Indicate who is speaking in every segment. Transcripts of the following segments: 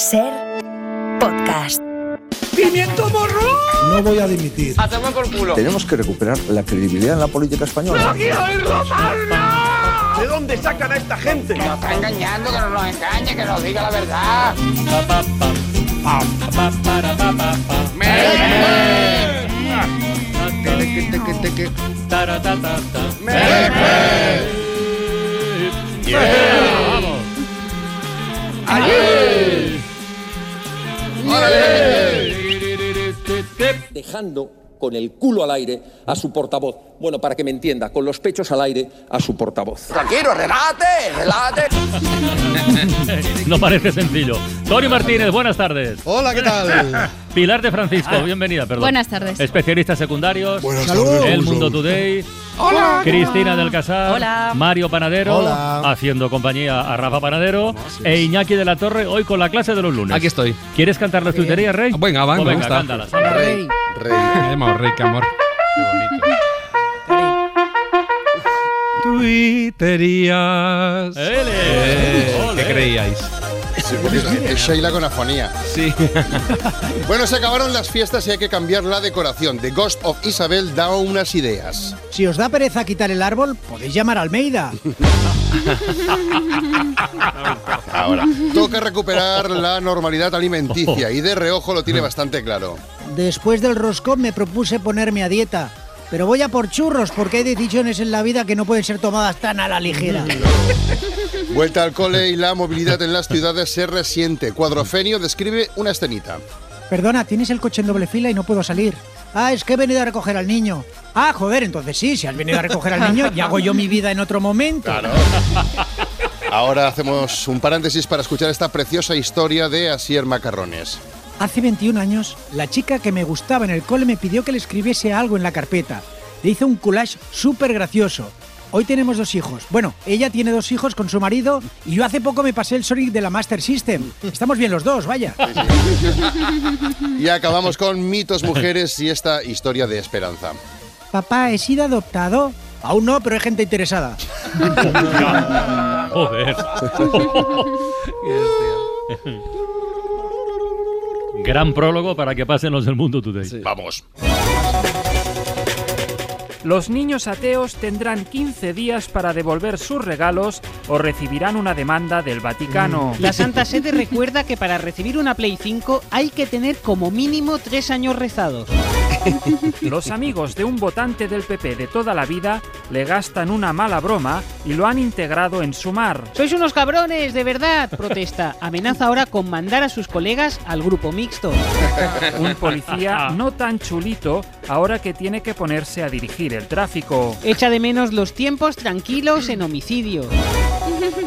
Speaker 1: Ser podcast.
Speaker 2: ¡Pimiento morro!
Speaker 3: No voy a dimitir.
Speaker 4: Hacemos por culo.
Speaker 5: Tenemos que recuperar la credibilidad en la política española.
Speaker 2: ¿De dónde sacan a esta gente?
Speaker 4: Nos está engañando, que no nos engañe, que nos diga la verdad.
Speaker 6: Dejando con el culo al aire a su portavoz. Bueno, para que me entienda, con los pechos al aire a su portavoz.
Speaker 4: Tranquilo, relate, relate.
Speaker 7: No parece sencillo. Tony Martínez, buenas tardes.
Speaker 3: Hola, ¿qué tal?
Speaker 7: Pilar de Francisco, bienvenida, perdón.
Speaker 8: Buenas tardes.
Speaker 7: Especialistas secundarios.
Speaker 3: Buenas tardes.
Speaker 7: El Mundo Today.
Speaker 4: Hola.
Speaker 7: Cristina del Casar.
Speaker 8: Hola.
Speaker 7: Mario Panadero.
Speaker 3: Hola.
Speaker 7: Haciendo compañía a Rafa Panadero. E Iñaki de la Torre, hoy con la clase de los lunes.
Speaker 9: Aquí estoy.
Speaker 7: ¿Quieres cantar las tuiterías, Rey?
Speaker 9: Venga, va,
Speaker 7: Pues venga, cántalas.
Speaker 3: Rey. Rey.
Speaker 9: Llamo Rey, qué amor. Qué bonito. Tuiterías.
Speaker 7: ¡Ele!
Speaker 9: Eh. ¿Qué creíais?
Speaker 10: Es Sheila con afonía.
Speaker 9: Sí.
Speaker 10: Bueno, se acabaron las fiestas y hay que cambiar la decoración. The Ghost of Isabel da unas ideas.
Speaker 11: Si os da pereza quitar el árbol, podéis llamar a Almeida.
Speaker 10: Ahora. Toca recuperar la normalidad alimenticia y de reojo lo tiene bastante claro.
Speaker 11: Después del roscón me propuse ponerme a dieta. Pero voy a por churros porque hay decisiones en la vida que no pueden ser tomadas tan a la ligera.
Speaker 10: Vuelta al cole y la movilidad en las ciudades se resiente. Cuadrofenio describe una escenita.
Speaker 11: Perdona, tienes el coche en doble fila y no puedo salir. Ah, es que he venido a recoger al niño. Ah, joder, entonces sí, si has venido a recoger al niño, ya hago yo mi vida en otro momento.
Speaker 10: Ahora hacemos un paréntesis para escuchar esta preciosa historia de Asier Macarrones.
Speaker 11: Hace 21 años, la chica que me gustaba en el cole me pidió que le escribiese algo en la carpeta. Le hice un collage súper gracioso. Hoy tenemos dos hijos. Bueno, ella tiene dos hijos con su marido y yo hace poco me pasé el Sonic de la Master System. Estamos bien los dos, vaya.
Speaker 10: Y acabamos con mitos mujeres y esta historia de esperanza.
Speaker 11: Papá, ¿he sido adoptado? Aún no, pero hay gente interesada.
Speaker 7: Joder. Gran prólogo para que pasen los del Mundo Today.
Speaker 10: Vamos.
Speaker 12: Los niños ateos tendrán 15 días para devolver sus regalos o recibirán una demanda del Vaticano.
Speaker 8: La Santa Sede recuerda que para recibir una Play 5 hay que tener como mínimo tres años rezados.
Speaker 12: Los amigos de un votante del PP de toda la vida le gastan una mala broma y lo han integrado en Sumar.
Speaker 8: ¡Sois unos cabrones, de verdad! Protesta. Amenaza ahora con mandar a sus colegas al grupo mixto.
Speaker 12: Un policía no tan chulito ahora que tiene que ponerse a dirigir el tráfico.
Speaker 8: Echa de menos los tiempos tranquilos en homicidio.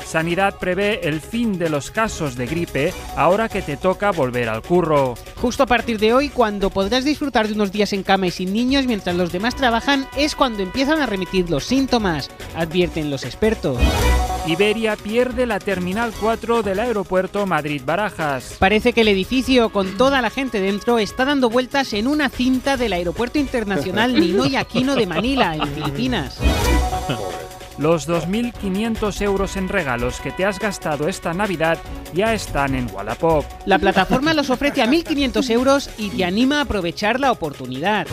Speaker 12: Sanidad prevé el fin de los casos de gripe ahora que te toca volver al curro.
Speaker 8: Justo a partir de hoy, cuando podrás disfrutar de unos días en cama y sin niños mientras los demás trabajan, es cuando empiezan a remitir los síntomas, advierten los expertos.
Speaker 12: Iberia pierde la Terminal 4 del aeropuerto Madrid-Barajas.
Speaker 8: Parece que el edificio, con toda la gente dentro, está dando vueltas en una cinta del Aeropuerto Internacional Ninoy Aquino de Manila, en Filipinas.
Speaker 12: Los 2.500 euros en regalos que te has gastado esta Navidad ya están en Wallapop.
Speaker 8: La plataforma los ofrece a 1.500 euros y te anima a aprovechar la oportunidad.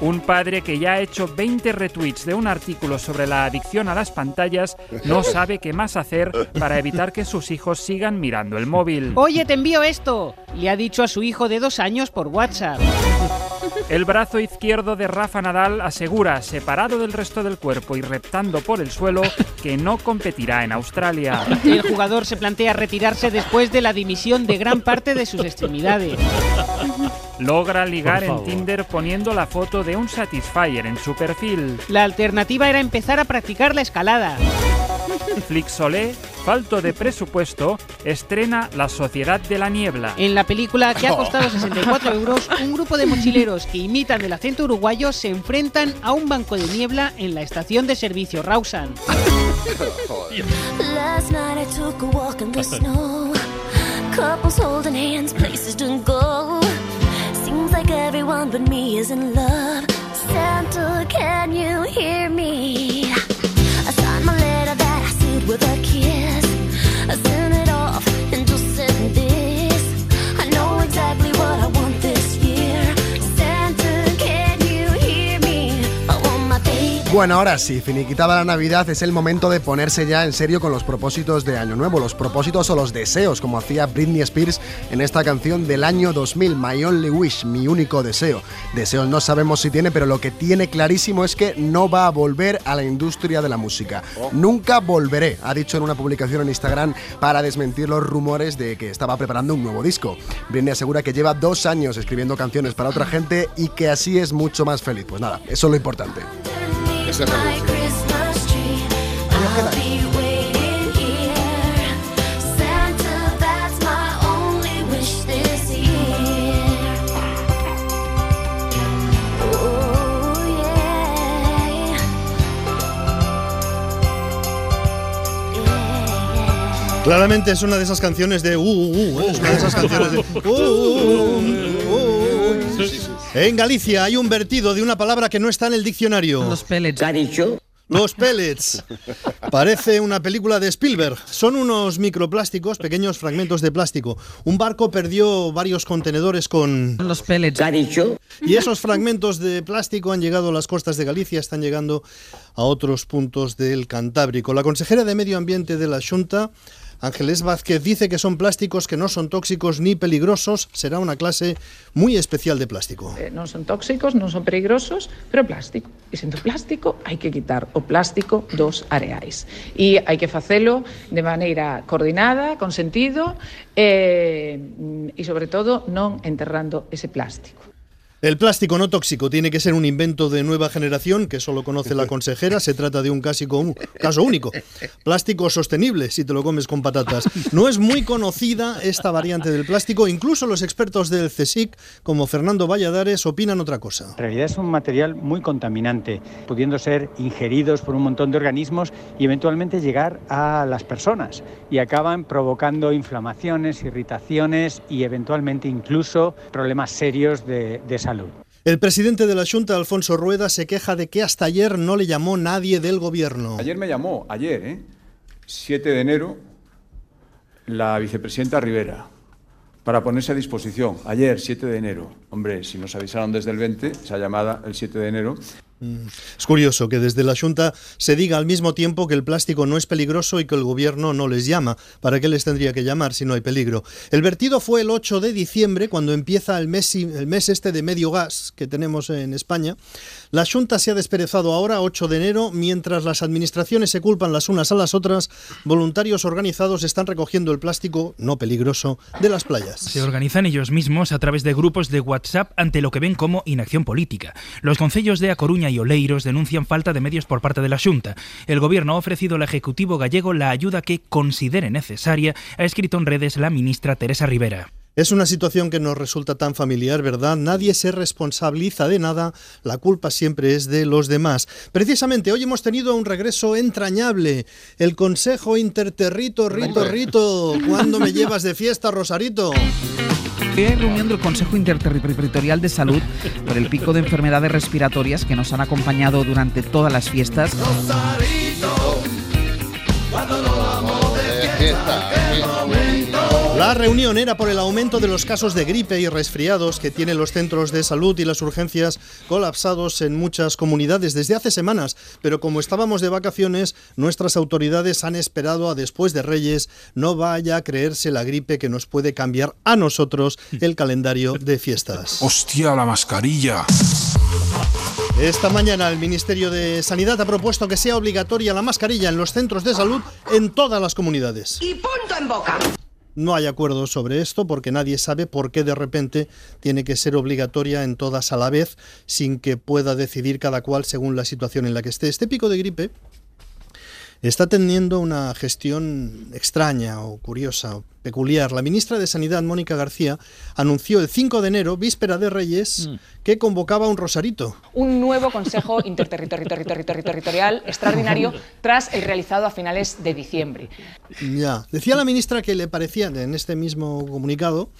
Speaker 12: Un padre que ya ha hecho 20 retweets de un artículo sobre la adicción a las pantallas no sabe qué más hacer para evitar que sus hijos sigan mirando el móvil.
Speaker 8: Oye, te envío esto. Le ha dicho a su hijo de dos años por WhatsApp.
Speaker 12: El brazo izquierdo de Rafa Nadal asegura, separado del resto del cuerpo y reptando por el suelo, que no competirá en Australia.
Speaker 8: El jugador se plantea retirarse después de la dimisión de gran parte de sus extremidades.
Speaker 12: Logra ligar en. Tinder poniendo la foto de un Satisfyer en su perfil.
Speaker 8: La alternativa era empezar a practicar la escalada.
Speaker 12: Flixolé, falto de presupuesto, estrena La Sociedad de la Niebla.
Speaker 8: En la película, que ha costado 64 euros, un grupo de mochileros que imitan el acento uruguayo se enfrentan a un banco de niebla en la estación de servicio Rawson.
Speaker 13: Seems like everyone but me is in love. Santa, can you hear me?
Speaker 14: Bueno, ahora sí, finiquitada la Navidad, es el momento de ponerse ya en serio con los propósitos de Año Nuevo, los propósitos o los deseos, como hacía Britney Spears en esta canción del año 2000, My Only Wish, mi único deseo. Deseos no sabemos si tiene, pero lo que tiene clarísimo es que no va a volver a la industria de la música. Nunca volveré, ha dicho en una publicación en Instagram para desmentir los rumores de que estaba preparando un nuevo disco. Britney asegura que lleva dos años escribiendo canciones para otra gente y que así es mucho más feliz. Pues nada, eso es lo importante.
Speaker 10: Ese es el
Speaker 13: My Christmas tree, I'll be waiting here. Santa, that's my only wish this year. Oh yeah.
Speaker 3: Claramente es una de esas canciones de uh, uh, uh, es una de esas canciones de uh, uh, uh, uh. En Galicia hay un vertido de una palabra que no está en el diccionario. Los
Speaker 15: pellets. ¿Ha dicho?
Speaker 3: Los pellets. Parece una película de Spielberg. Son unos microplásticos, pequeños fragmentos de plástico. Un barco perdió varios contenedores con...
Speaker 15: Los pellets.
Speaker 3: ¿Ha dicho? Y esos fragmentos de plástico han llegado a las costas de Galicia, están llegando a otros puntos del Cantábrico. La consejera de Medio Ambiente de la Junta, Ángeles Vázquez dice que son plásticos que no son tóxicos ni peligrosos. Será una clase muy especial de plástico.
Speaker 16: Eh, no son tóxicos, no son peligrosos, pero plástico. E sendo plástico hai que quitar o plástico dos areais. E hai que facelo de maneira coordinada, con sentido, eh, e sobre todo non enterrando ese plástico.
Speaker 3: El plástico no tóxico tiene que ser un invento de nueva generación que solo conoce la consejera. Se trata de un un caso único. Plástico sostenible si te lo comes con patatas. No es muy conocida esta variante del plástico. Incluso los expertos del CSIC, como Fernando Valladares, opinan otra cosa.
Speaker 17: En realidad es un material muy contaminante, pudiendo ser ingeridos por un montón de organismos y eventualmente llegar a las personas. Y acaban provocando inflamaciones, irritaciones y eventualmente incluso problemas serios de, de salud.
Speaker 3: El presidente de la Junta, Alfonso Rueda, se queja de que hasta ayer no le llamó nadie del gobierno.
Speaker 18: Ayer me llamó, ayer, ¿eh? 7 de enero, la vicepresidenta Rivera, para ponerse a disposición. Ayer, 7 de enero. Hombre, si nos avisaron desde el 20, esa llamada el 7 de enero.
Speaker 3: Mm. Es curioso que desde la Junta se diga al mismo tiempo que el plástico no es peligroso y que el gobierno no les llama. ¿Para qué les tendría que llamar si no hay peligro? El vertido fue el 8 de diciembre, cuando empieza el mes, el mes este de medio gas que tenemos en España. La Junta se ha desperezado ahora, 8 de enero, mientras las administraciones se culpan las unas a las otras, voluntarios organizados están recogiendo el plástico no peligroso de las playas.
Speaker 19: Se organizan ellos mismos a través de grupos de WhatsApp ante lo que ven como inacción política. Los concellos de A Coruña y Oleiros denuncian falta de medios por parte de la Xunta. El gobierno ha ofrecido al Ejecutivo gallego la ayuda que considere necesaria, ha escrito en redes la ministra Teresa Rivera.
Speaker 3: Es una situación que nos resulta tan familiar, ¿verdad? Nadie se responsabiliza de nada, la culpa siempre es de los demás. Precisamente hoy hemos tenido un regreso entrañable, el Consejo Interterrito Rito Rito. ¿Cuándo me llevas de fiesta, Rosarito?
Speaker 15: Reunión del Consejo Interterritorial de Salud por el pico de enfermedades respiratorias que nos han acompañado durante todas las fiestas.
Speaker 3: La reunión era por el aumento de los casos de gripe y resfriados que tienen los centros de salud y las urgencias colapsados en muchas comunidades desde hace semanas, pero como estábamos de vacaciones, nuestras autoridades han esperado a después de Reyes no vaya a creerse la gripe que nos puede cambiar a nosotros el calendario de fiestas.
Speaker 20: Hostia, la mascarilla.
Speaker 3: Esta mañana el Ministerio de Sanidad ha propuesto que sea obligatoria la mascarilla en los centros de salud en todas las comunidades.
Speaker 21: Y punto en boca.
Speaker 3: No hay acuerdo sobre esto porque nadie sabe por qué de repente tiene que ser obligatoria en todas a la vez sin que pueda decidir cada cual según la situación en la que esté. Este pico de gripe está teniendo una gestión extraña o curiosa o peculiar. La ministra de Sanidad, Mónica García, anunció el 5 de enero, víspera de Reyes, que convocaba un rosarito.
Speaker 22: un nuevo Consejo Interterritorial extraordinario tras el realizado a finales de diciembre.
Speaker 3: Ya. Decía la ministra que le parecía, en este mismo comunicado,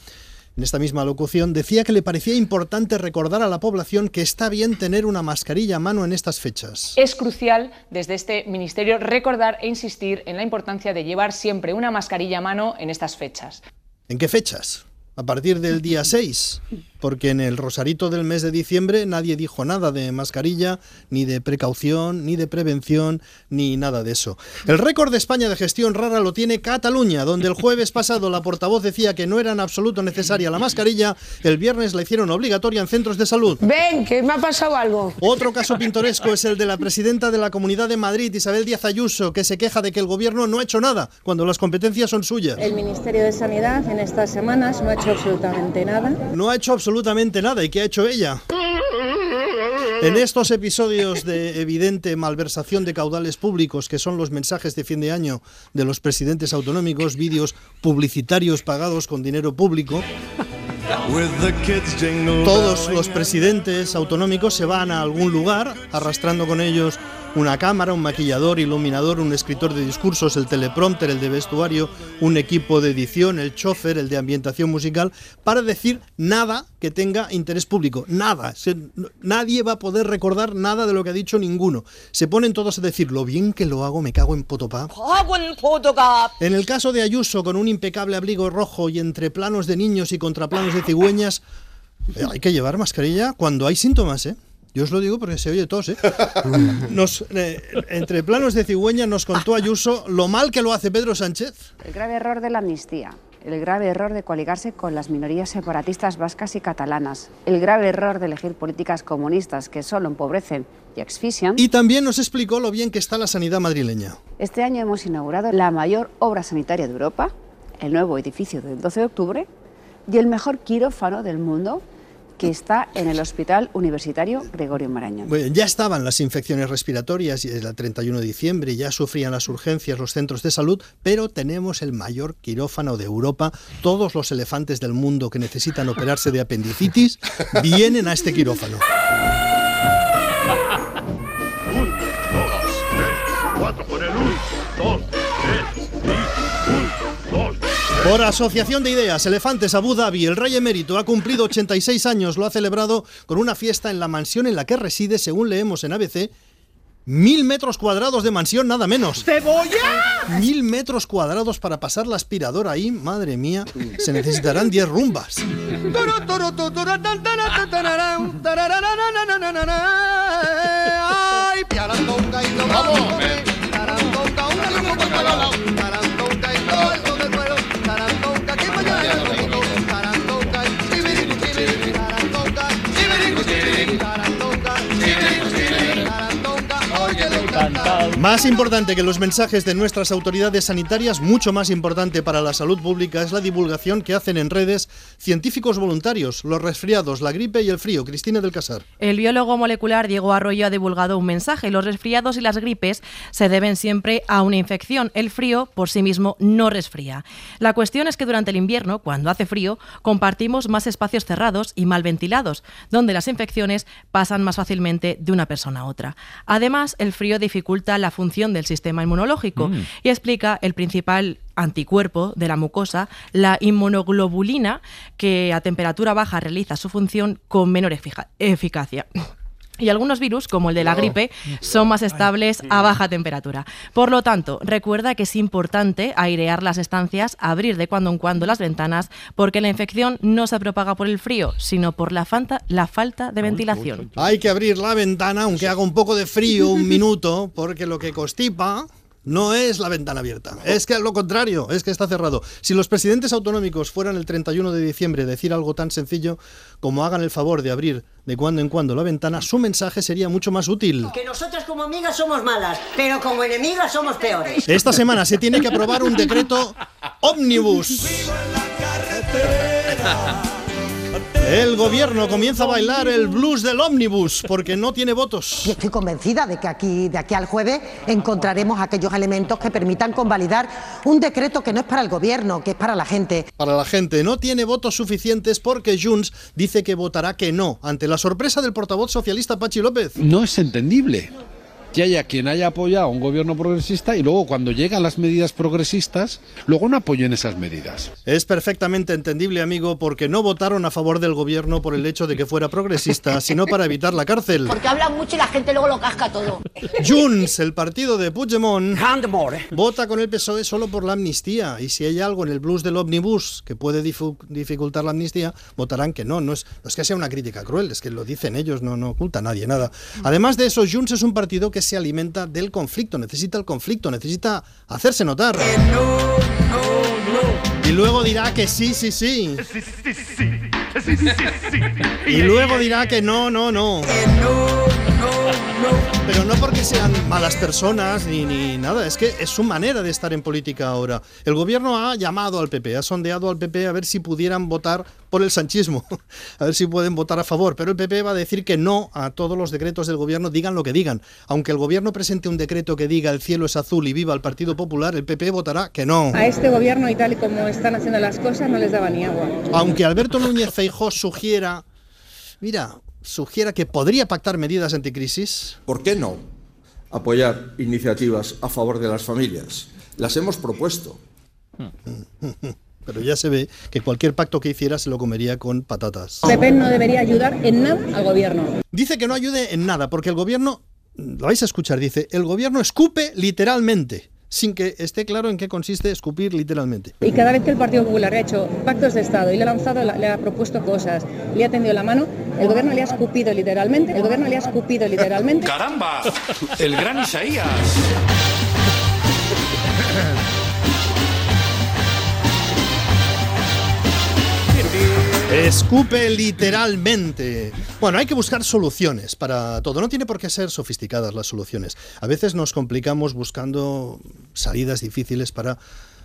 Speaker 3: en esta misma locución, decía que le parecía importante recordar a la población que está bien tener una mascarilla a mano en estas fechas.
Speaker 22: Es crucial desde este Ministerio recordar e insistir en la importancia de llevar siempre una mascarilla a mano en estas fechas.
Speaker 3: ¿En qué fechas? ¿A partir del día 6? Porque en el Rosarito del mes de diciembre nadie dijo nada de mascarilla, ni de precaución, ni de prevención, ni nada de eso. El récord de España de gestión rara lo tiene Cataluña, donde el jueves pasado la portavoz decía que no era en absoluto necesaria la mascarilla, el viernes la hicieron obligatoria en centros de salud.
Speaker 20: Ven, que me ha pasado algo.
Speaker 3: Otro caso pintoresco es el de la presidenta de la Comunidad de Madrid, Isabel Díaz Ayuso, que se queja de que el gobierno no ha hecho nada cuando las competencias son suyas.
Speaker 21: El Ministerio de Sanidad en estas semanas no ha hecho absolutamente nada.
Speaker 3: No ha hecho absolutamente nada. ¿Y qué ha hecho ella? En estos episodios de evidente malversación de caudales públicos, que son los mensajes de fin de año de los presidentes autonómicos, vídeos publicitarios pagados con dinero público, todos los presidentes autonómicos se van a algún lugar arrastrando con ellos una cámara, un maquillador, iluminador, un escritor de discursos, el teleprompter, el de vestuario, un equipo de edición, el chofer, el de ambientación musical, para decir nada que tenga interés público. Nada. Se- nadie va a poder recordar nada de lo que ha dicho ninguno. Se ponen todos a decir lo bien que lo hago, me cago en potopá. En el caso de Ayuso, con un impecable abrigo rojo y entre planos de niños y contraplanos de cigüeñas, hay que llevar mascarilla cuando hay síntomas, ¿eh? Yo os lo digo porque se oye tos, ¿eh? Nos, eh, entre planos de cigüeña nos contó Ayuso lo mal que lo hace Pedro Sánchez.
Speaker 23: El grave error de la amnistía, el grave error de coaligarse con las minorías separatistas vascas y catalanas, el grave error de elegir políticas comunistas que solo empobrecen y asfixian.
Speaker 3: Y también nos explicó lo bien que está la sanidad madrileña.
Speaker 23: Este año hemos inaugurado la mayor obra sanitaria de Europa, el nuevo edificio del 12 de octubre y el mejor quirófano del mundo que está en el Hospital Universitario Gregorio Marañón.
Speaker 3: Bueno, ya estaban las infecciones respiratorias y el 31 de diciembre ya sufrían las urgencias los centros de salud, pero tenemos el mayor quirófano de Europa. Todos los elefantes del mundo que necesitan operarse de apendicitis vienen a este quirófano. Por asociación de ideas, Elefantes Abu Dhabi, el rey emérito ha cumplido 86 años, lo ha celebrado con una fiesta en la mansión en la que reside, según leemos en ABC, mil metros cuadrados de mansión, nada menos.
Speaker 2: ¡Cebolla!
Speaker 3: Mil metros cuadrados para pasar la aspiradora ahí, madre mía, se necesitarán 10 rumbas.
Speaker 2: Vamos.
Speaker 3: Más importante que los mensajes de nuestras autoridades sanitarias, mucho más importante para la salud pública es la divulgación que hacen en redes científicos voluntarios, los resfriados, la gripe y el frío. Cristina del Casar.
Speaker 24: El biólogo molecular Diego Arroyo ha divulgado un mensaje. Los resfriados y las gripes se deben siempre a una infección. El frío por sí mismo no resfría. La cuestión es que durante el invierno, cuando hace frío, compartimos más espacios cerrados y mal ventilados, donde las infecciones pasan más fácilmente de una persona a otra. Además, el frío dificulta la función del sistema inmunológico
Speaker 25: Mm.
Speaker 24: y explica el principal anticuerpo de la mucosa, la inmunoglobulina, que a temperatura baja realiza su función con menor efica- eficacia. Y algunos virus, como el de la gripe, son más estables a baja temperatura. Por lo tanto, recuerda que es importante airear las estancias, abrir de cuando en cuando las ventanas, porque la infección no se propaga por el frío, sino por la, falta- la falta de ventilación.
Speaker 3: Hay que abrir la ventana, aunque haga un poco de frío, un minuto, porque lo que constipa no es la ventana abierta. Es que lo contrario, es que está cerrado. Si los presidentes autonómicos fueran el 31 de diciembre a decir algo tan sencillo como hagan el favor de abrir de cuando en cuando la ventana, su mensaje sería mucho más útil.
Speaker 26: Que nosotras como amigas somos malas, pero como enemigas somos peores.
Speaker 3: Esta semana se tiene que aprobar un decreto ómnibus. El gobierno comienza a bailar el blues del ómnibus porque no tiene votos.
Speaker 26: Y estoy convencida de que aquí, de aquí al jueves encontraremos aquellos elementos que permitan convalidar un decreto que no es para el gobierno, que es para la gente.
Speaker 3: Para la gente no tiene votos suficientes porque Junts dice que votará que no ante la sorpresa del portavoz socialista Pachi López.
Speaker 27: No es entendible.
Speaker 28: Que haya quien haya apoyado a un gobierno progresista y luego cuando llegan las medidas progresistas, luego no apoyen esas medidas.
Speaker 3: Es perfectamente entendible, amigo, porque no votaron a favor del gobierno por el hecho de que fuera progresista, sino para evitar la cárcel.
Speaker 29: Porque hablan mucho y la gente luego lo casca todo.
Speaker 3: Junts, el partido de Puigdemont, vota con el PSOE solo por la amnistía. Y si hay algo en el blues del ómnibus que puede dificultar la amnistía, votarán que no. No es, no es que sea una crítica cruel, es que lo dicen ellos, no, no oculta a nadie nada. Además de eso, Junts es un partido que se alimenta del conflicto, necesita el conflicto, necesita hacerse notar. Y luego dirá que sí, sí, sí. Y luego dirá que no, no, no. Pero no porque sean malas personas ni, ni nada, es que es su manera de estar en política ahora. El gobierno ha llamado al PP, ha sondeado al PP a ver si pudieran votar por el sanchismo, a ver si pueden votar a favor, pero el PP va a decir que no a todos los decretos del gobierno, digan lo que digan. Aunque el gobierno presente un decreto que diga el cielo es azul y viva el Partido Popular, el PP votará que no.
Speaker 21: A este gobierno y tal y como están haciendo las cosas no les daba ni agua.
Speaker 3: Aunque Alberto Núñez Feijó sugiera, mira, sugiera que podría pactar medidas anticrisis.
Speaker 30: ¿Por qué no apoyar iniciativas a favor de las familias? Las hemos propuesto.
Speaker 3: Pero ya se ve que cualquier pacto que hiciera se lo comería con patatas.
Speaker 21: PP no debería ayudar en nada al gobierno.
Speaker 3: Dice que no ayude en nada, porque el gobierno, lo vais a escuchar, dice, el gobierno escupe literalmente, sin que esté claro en qué consiste escupir literalmente.
Speaker 21: Y cada vez que el Partido Popular ha hecho pactos de Estado y le ha lanzado, le ha propuesto cosas, le ha tendido la mano, el gobierno le ha escupido literalmente, el gobierno le ha escupido literalmente.
Speaker 31: ¡Caramba! El gran Isaías.
Speaker 3: Escupe literalmente. Bueno, hay que buscar soluciones para todo. No tiene por qué ser sofisticadas las soluciones. A veces nos complicamos buscando salidas difíciles para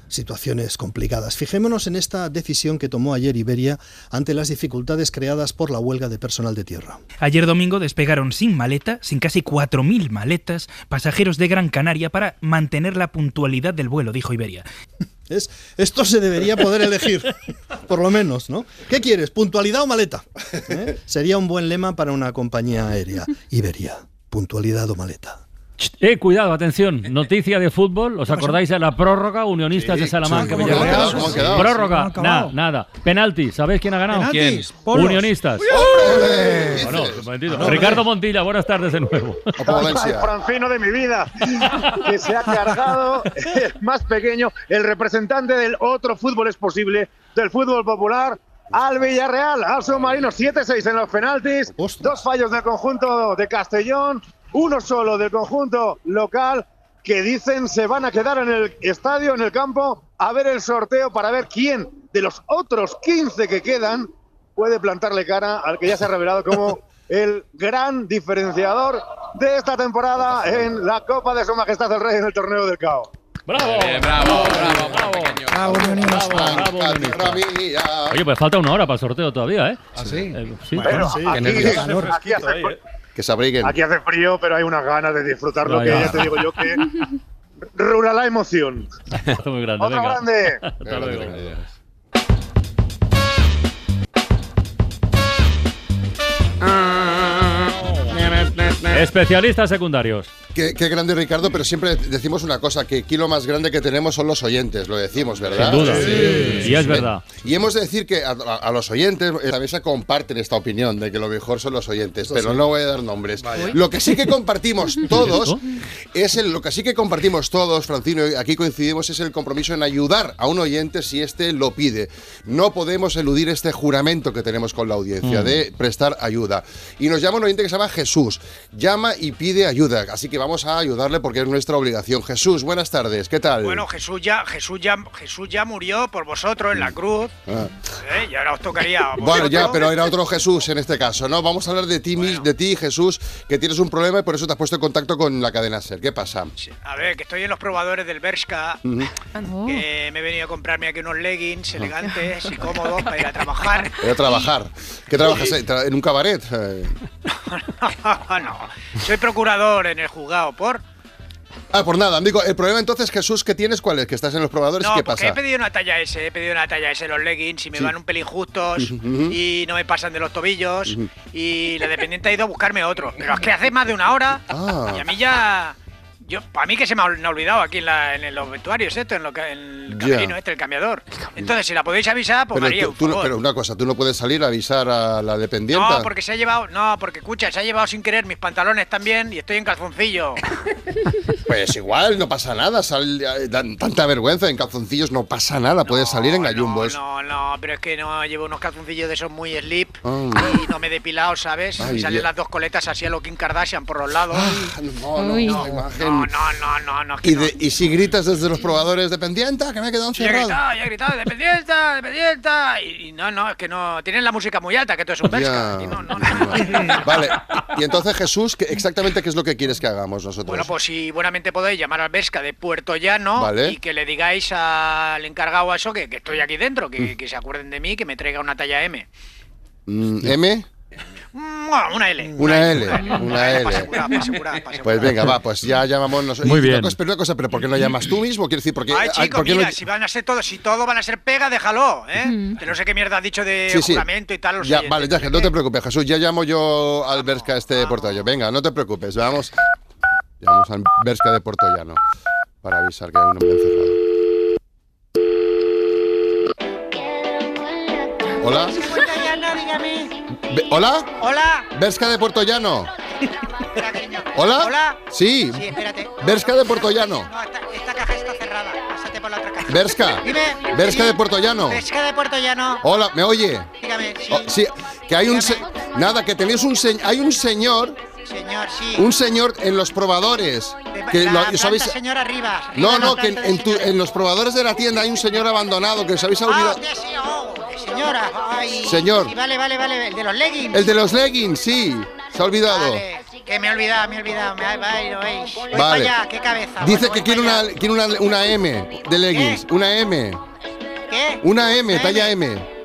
Speaker 3: situaciones complicadas. Fijémonos en esta decisión que tomó ayer Iberia ante las dificultades creadas por la huelga de personal de tierra.
Speaker 19: Ayer domingo despegaron sin maleta, sin casi 4.000 maletas, pasajeros de Gran Canaria para mantener la puntualidad del vuelo, dijo Iberia.
Speaker 3: Es, esto se debería poder elegir, por lo menos, ¿no? ¿Qué quieres, puntualidad o maleta? ¿Eh? Sería un buen lema para una compañía aérea. Iberia, puntualidad o maleta.
Speaker 32: Eh, cuidado, atención. Noticia de fútbol. ¿Os acordáis de la prórroga? Unionistas
Speaker 10: Sí.
Speaker 32: de Salamanca,
Speaker 10: ¿Cómo ha
Speaker 32: Villarreal.
Speaker 10: quedado?
Speaker 32: Prórroga.
Speaker 10: Sí,
Speaker 32: nada, nada. Penalti. ¿Sabéis quién ha ganado?
Speaker 10: ¿Quién?
Speaker 32: ¿Quién? Unionistas.
Speaker 10: ¡Ole!
Speaker 32: Bueno, un Ricardo Montilla, buenas tardes de nuevo.
Speaker 33: Ay, Francino de mi vida, que se ha cargado el más pequeño, el representante del otro fútbol es posible, del fútbol popular, al Villarreal, al submarino 7-6 en los penaltis, dos fallos del conjunto de Castellón, uno solo del conjunto local, que dicen se van a quedar en el estadio, en el campo, a ver el sorteo para ver quién de los otros 15 que quedan puede plantarle cara al que ya se ha revelado como el gran diferenciador de esta temporada en la Copa de Su Majestad el Rey en el Torneo del CAO.
Speaker 32: ¡Bravo!
Speaker 31: bravo, bravo,
Speaker 34: Bravo, unionista.
Speaker 32: Bravo, unionista. Oye, pues falta una hora para el sorteo todavía, ¿eh?
Speaker 10: ¿Ah, sí?
Speaker 32: Eh, sí.
Speaker 33: Bueno,
Speaker 10: sí,
Speaker 33: aquí,
Speaker 10: nervios.
Speaker 33: aquí hace,
Speaker 10: Que se abriguen.
Speaker 33: aquí hace frío, pero hay unas ganas de disfrutarlo
Speaker 32: Ya,
Speaker 33: que
Speaker 32: ya.
Speaker 33: ya te digo yo que rura la emoción.
Speaker 32: Muy grande, venga.
Speaker 33: grande.
Speaker 32: Hasta luego. Especialistas secundarios.
Speaker 10: Qué, qué grande Ricardo, pero siempre decimos una cosa, que aquí lo más grande que tenemos son los oyentes, lo decimos, ¿verdad?
Speaker 32: Sin duda. Y es verdad.
Speaker 10: Y hemos de decir que a, a- a los oyentes eh, también se comparten esta opinión de que lo mejor son los oyentes, pero
Speaker 33: sí.
Speaker 10: no voy a dar nombres. Lo que sí que compartimos todos es el, lo que sí que compartimos todos, Francino, y aquí coincidimos, es el compromiso en ayudar a un oyente si éste lo pide. No podemos eludir este juramento que tenemos con la audiencia
Speaker 33: Mm.
Speaker 10: de prestar ayuda. Y nos llama un oyente que se llama Jesús. Llama y pide ayuda, así que vamos a ayudarle porque es nuestra obligación. Jesús, buenas tardes, ¿qué tal?
Speaker 25: Bueno, Jesús ya, Jesús ya, Jesús ya murió por vosotros en la cruz.
Speaker 10: Ah.
Speaker 25: ¿eh? Y ahora os tocaría. a
Speaker 10: Bueno, ya, pero era otro Jesús en este caso, ¿no? Vamos a hablar de ti, mis- de ti, Jesús, que tienes un problema y por eso te has puesto en contacto con la cadena SER. ¿Qué pasa?
Speaker 25: A ver, que estoy en los probadores del Bershka. Que me he venido a comprarme aquí unos leggings elegantes y cómodos para ir a trabajar.
Speaker 10: Voy a trabajar. ¿Qué trabajas? Tra- ¿En un cabaret?
Speaker 25: No, soy procurador en el juzgado por.
Speaker 10: Ah, por nada, amigo. El problema entonces, Jesús, que tienes, ¿cuál es? Que estás en los probadores,
Speaker 25: No,
Speaker 10: ¿qué pasa?
Speaker 25: he pedido una talla S, he pedido una talla S los leggings y me
Speaker 10: Sí.
Speaker 25: van un pelín justos y no me pasan de los tobillos y la dependiente ha ido a buscarme otro. Pero es que hace más de una hora
Speaker 10: Ah.
Speaker 25: y a mí ya... Yo, para mí que se me ha olvidado aquí en, la- en los vestuarios esto, en, lo que, en el camerino este, el cambiador. Entonces, si la podéis avisar, pues
Speaker 10: Pero,
Speaker 25: me haría
Speaker 10: tú-
Speaker 25: un
Speaker 10: tú no-
Speaker 25: favor.
Speaker 10: pero una cosa, tú no puedes salir a avisar a la dependienta.
Speaker 25: No, porque se ha llevado, no, porque escucha, se ha llevado sin querer mis pantalones también y estoy en calzoncillo.
Speaker 10: Pues igual, no pasa nada. sal- eh, dan tanta vergüenza en calzoncillos, no pasa nada. puedes salir en gallumbos.
Speaker 25: No, no, pero es que no llevo unos calzoncillos de esos muy slip
Speaker 10: Ah.
Speaker 25: y no me he depilado, ¿sabes?
Speaker 10: Ay,
Speaker 25: y salen
Speaker 10: Dios.
Speaker 25: las dos coletas así a lo Kim Kardashian por los lados.
Speaker 10: no, no,
Speaker 25: no, no, no, no, no, no, no,
Speaker 10: Y, de- y si gritas desde los probadores, dependienta, que me he quedado
Speaker 25: Sí, he
Speaker 10: encerrado.
Speaker 25: gritado, ya he gritado, dependienta, dependienta. Y, y no, no, es que no. Tienen la música muy alta, que tú es un
Speaker 10: Ya.
Speaker 25: Vesca. y no, no, no.
Speaker 10: Vale. Y entonces, Jesús, ¿qué- exactamente qué es lo que quieres que hagamos nosotros?
Speaker 25: Bueno, pues si buenamente podéis llamar al Vesca de Puerto Llano
Speaker 10: Vale.
Speaker 25: y que le digáis al encargado a eso que, que estoy aquí dentro, que, que se acuerden de mí, que me traiga una talla M.
Speaker 10: Mm, ¿M?
Speaker 25: Una L.
Speaker 10: Una L. Una L. Pues venga, va, pues ya llamamos. nos-
Speaker 32: Muy bien.
Speaker 10: Pero una cosa, pero ¿por qué no llamas tú mismo? Quiero decir, porque.
Speaker 25: Ay, chico,
Speaker 10: ¿por qué no-
Speaker 25: mira, si van a ser todos, si todo van a ser pega, déjalo, ¿eh? Que no sé qué mierda has dicho de
Speaker 10: Sí, sí.
Speaker 25: juramento y tal. los
Speaker 10: Ya, vale, ya, no te preocupes, Jesús. Ya llamo yo al Berska este de Portollano. Venga, no te preocupes, vamos. Llamamos al Berska de Portollano para avisar que hay un hombre encerrado. Hola. ¿Hola?
Speaker 25: Hola.
Speaker 10: Berska de Portollano. ¿Hola?
Speaker 25: Hola.
Speaker 10: Sí.
Speaker 25: Sí, espérate.
Speaker 10: Berska de Portollano.
Speaker 25: No, esta, esta caja está cerrada. Pásate por la otra caja.
Speaker 10: Berska.
Speaker 25: Dime.
Speaker 10: Berska de Portollano.
Speaker 25: Berska de Puerto Llano.
Speaker 10: Hola, ¿me oye?
Speaker 25: Dígame, sí.
Speaker 10: Oh, sí, que hay un nada, que tenéis un se- hay un señor,
Speaker 25: Señor, sí.
Speaker 10: un señor en los probadores que
Speaker 25: la
Speaker 10: lo-
Speaker 25: señor, arriba. arriba
Speaker 10: No, no, que en, tu- en los probadores de la tienda hay un señor abandonado que os habéis
Speaker 25: Ah,
Speaker 10: olvidado.
Speaker 25: oh, señora. Ay,
Speaker 10: Señor.
Speaker 25: sí, vale, vale, vale. El de los leggings.
Speaker 10: El de los leggings, sí, se ha olvidado.
Speaker 25: Vale, que me he olvidado, me he olvidado. Me, vale. Voy
Speaker 10: Vale.
Speaker 25: allá, qué cabeza.
Speaker 10: Dice
Speaker 25: Bueno,
Speaker 10: que quiere una, quiere una, una M de leggings, una M,
Speaker 25: ¿Qué?
Speaker 10: una M, talla M,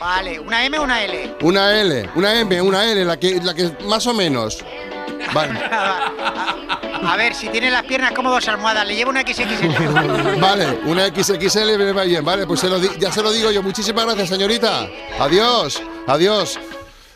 Speaker 25: Vale, una M o una L.
Speaker 10: una L, una M, una L, la que, la que más o menos. Vale.
Speaker 25: A ver, si tiene las piernas como dos almohadas, le llevo una XXL.
Speaker 10: Vale, una XXL me va bien. Vale, pues se lo di- ya se lo digo yo. Muchísimas gracias, señorita. Adiós, adiós.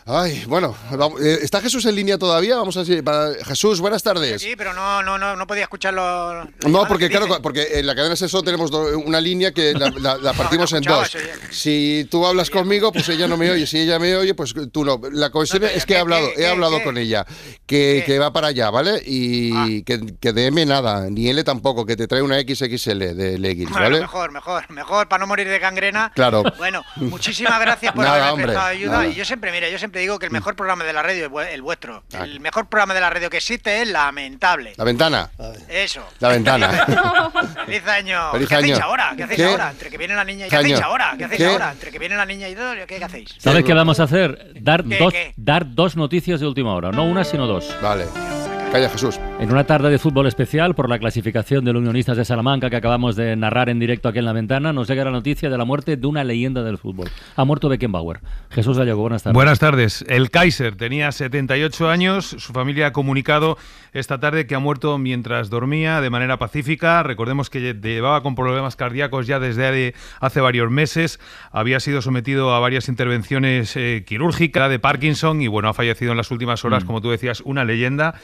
Speaker 10: Ay, bueno, vamos, eh, ¿está Jesús en línea todavía? Vamos a decir, para- Jesús, buenas tardes.
Speaker 25: Sí, pero no, no, no, no podía escucharlo.
Speaker 10: No, porque claro, porque en la cadena Sexo tenemos una línea que la, la- la partimos en dos.
Speaker 25: eso.
Speaker 10: Si tú hablas conmigo, pues ella no me oye. Si ella me oye, pues tú no. La cuestión es que he hablado, he hablado con ella, que, que va para allá, ¿vale? Y que, que de M nada, ni L tampoco, que te trae una XXL de leggings,
Speaker 25: Bueno,
Speaker 10: ¿vale?
Speaker 25: mejor, mejor, mejor, para no morir de gangrena.
Speaker 10: Claro.
Speaker 25: Bueno, muchísimas gracias por
Speaker 10: Nada,
Speaker 25: haberme prestado ayuda.
Speaker 10: nada.
Speaker 25: Y yo siempre, mira, yo siempre digo que el mejor programa de la radio es el vuestro.
Speaker 10: Ah.
Speaker 25: El mejor programa de la radio que existe es Lamentable.
Speaker 10: La ventana.
Speaker 25: Eso.
Speaker 10: La ventana.
Speaker 25: Feliz año.
Speaker 10: Feliz
Speaker 25: ¿Qué hacéis
Speaker 10: año.
Speaker 25: ahora? ¿Qué hacéis
Speaker 10: ¿Qué?
Speaker 25: ahora? Entre que viene la niña y ¿qué hacéis ahora? ¿Qué hacéis
Speaker 10: ¿Qué?
Speaker 25: ahora? Entre que viene la niña y todo, ¿qué, qué hacéis?
Speaker 32: ¿Sabes qué vamos a hacer? Dar
Speaker 25: ¿Qué,
Speaker 32: dos,
Speaker 25: qué?
Speaker 32: dar dos noticias de última hora, no una sino dos.
Speaker 10: Vale. Calla, Jesús.
Speaker 32: En una tarde de fútbol especial por la clasificación del Unionistas de Salamanca que acabamos de narrar en directo aquí en la ventana, nos llega la noticia de la muerte de una leyenda del fútbol. Ha muerto Beckenbauer. Jesús Gallego, buenas tardes.
Speaker 35: Buenas tardes. El Kaiser tenía 78 años. Su familia ha comunicado esta tarde que ha muerto mientras dormía de manera pacífica. Recordemos que llevaba con problemas cardíacos ya desde hace varios meses. Había sido sometido a varias intervenciones eh, quirúrgicas de Parkinson y bueno, ha fallecido en las últimas horas,
Speaker 32: Mm.
Speaker 35: como tú decías, una leyenda.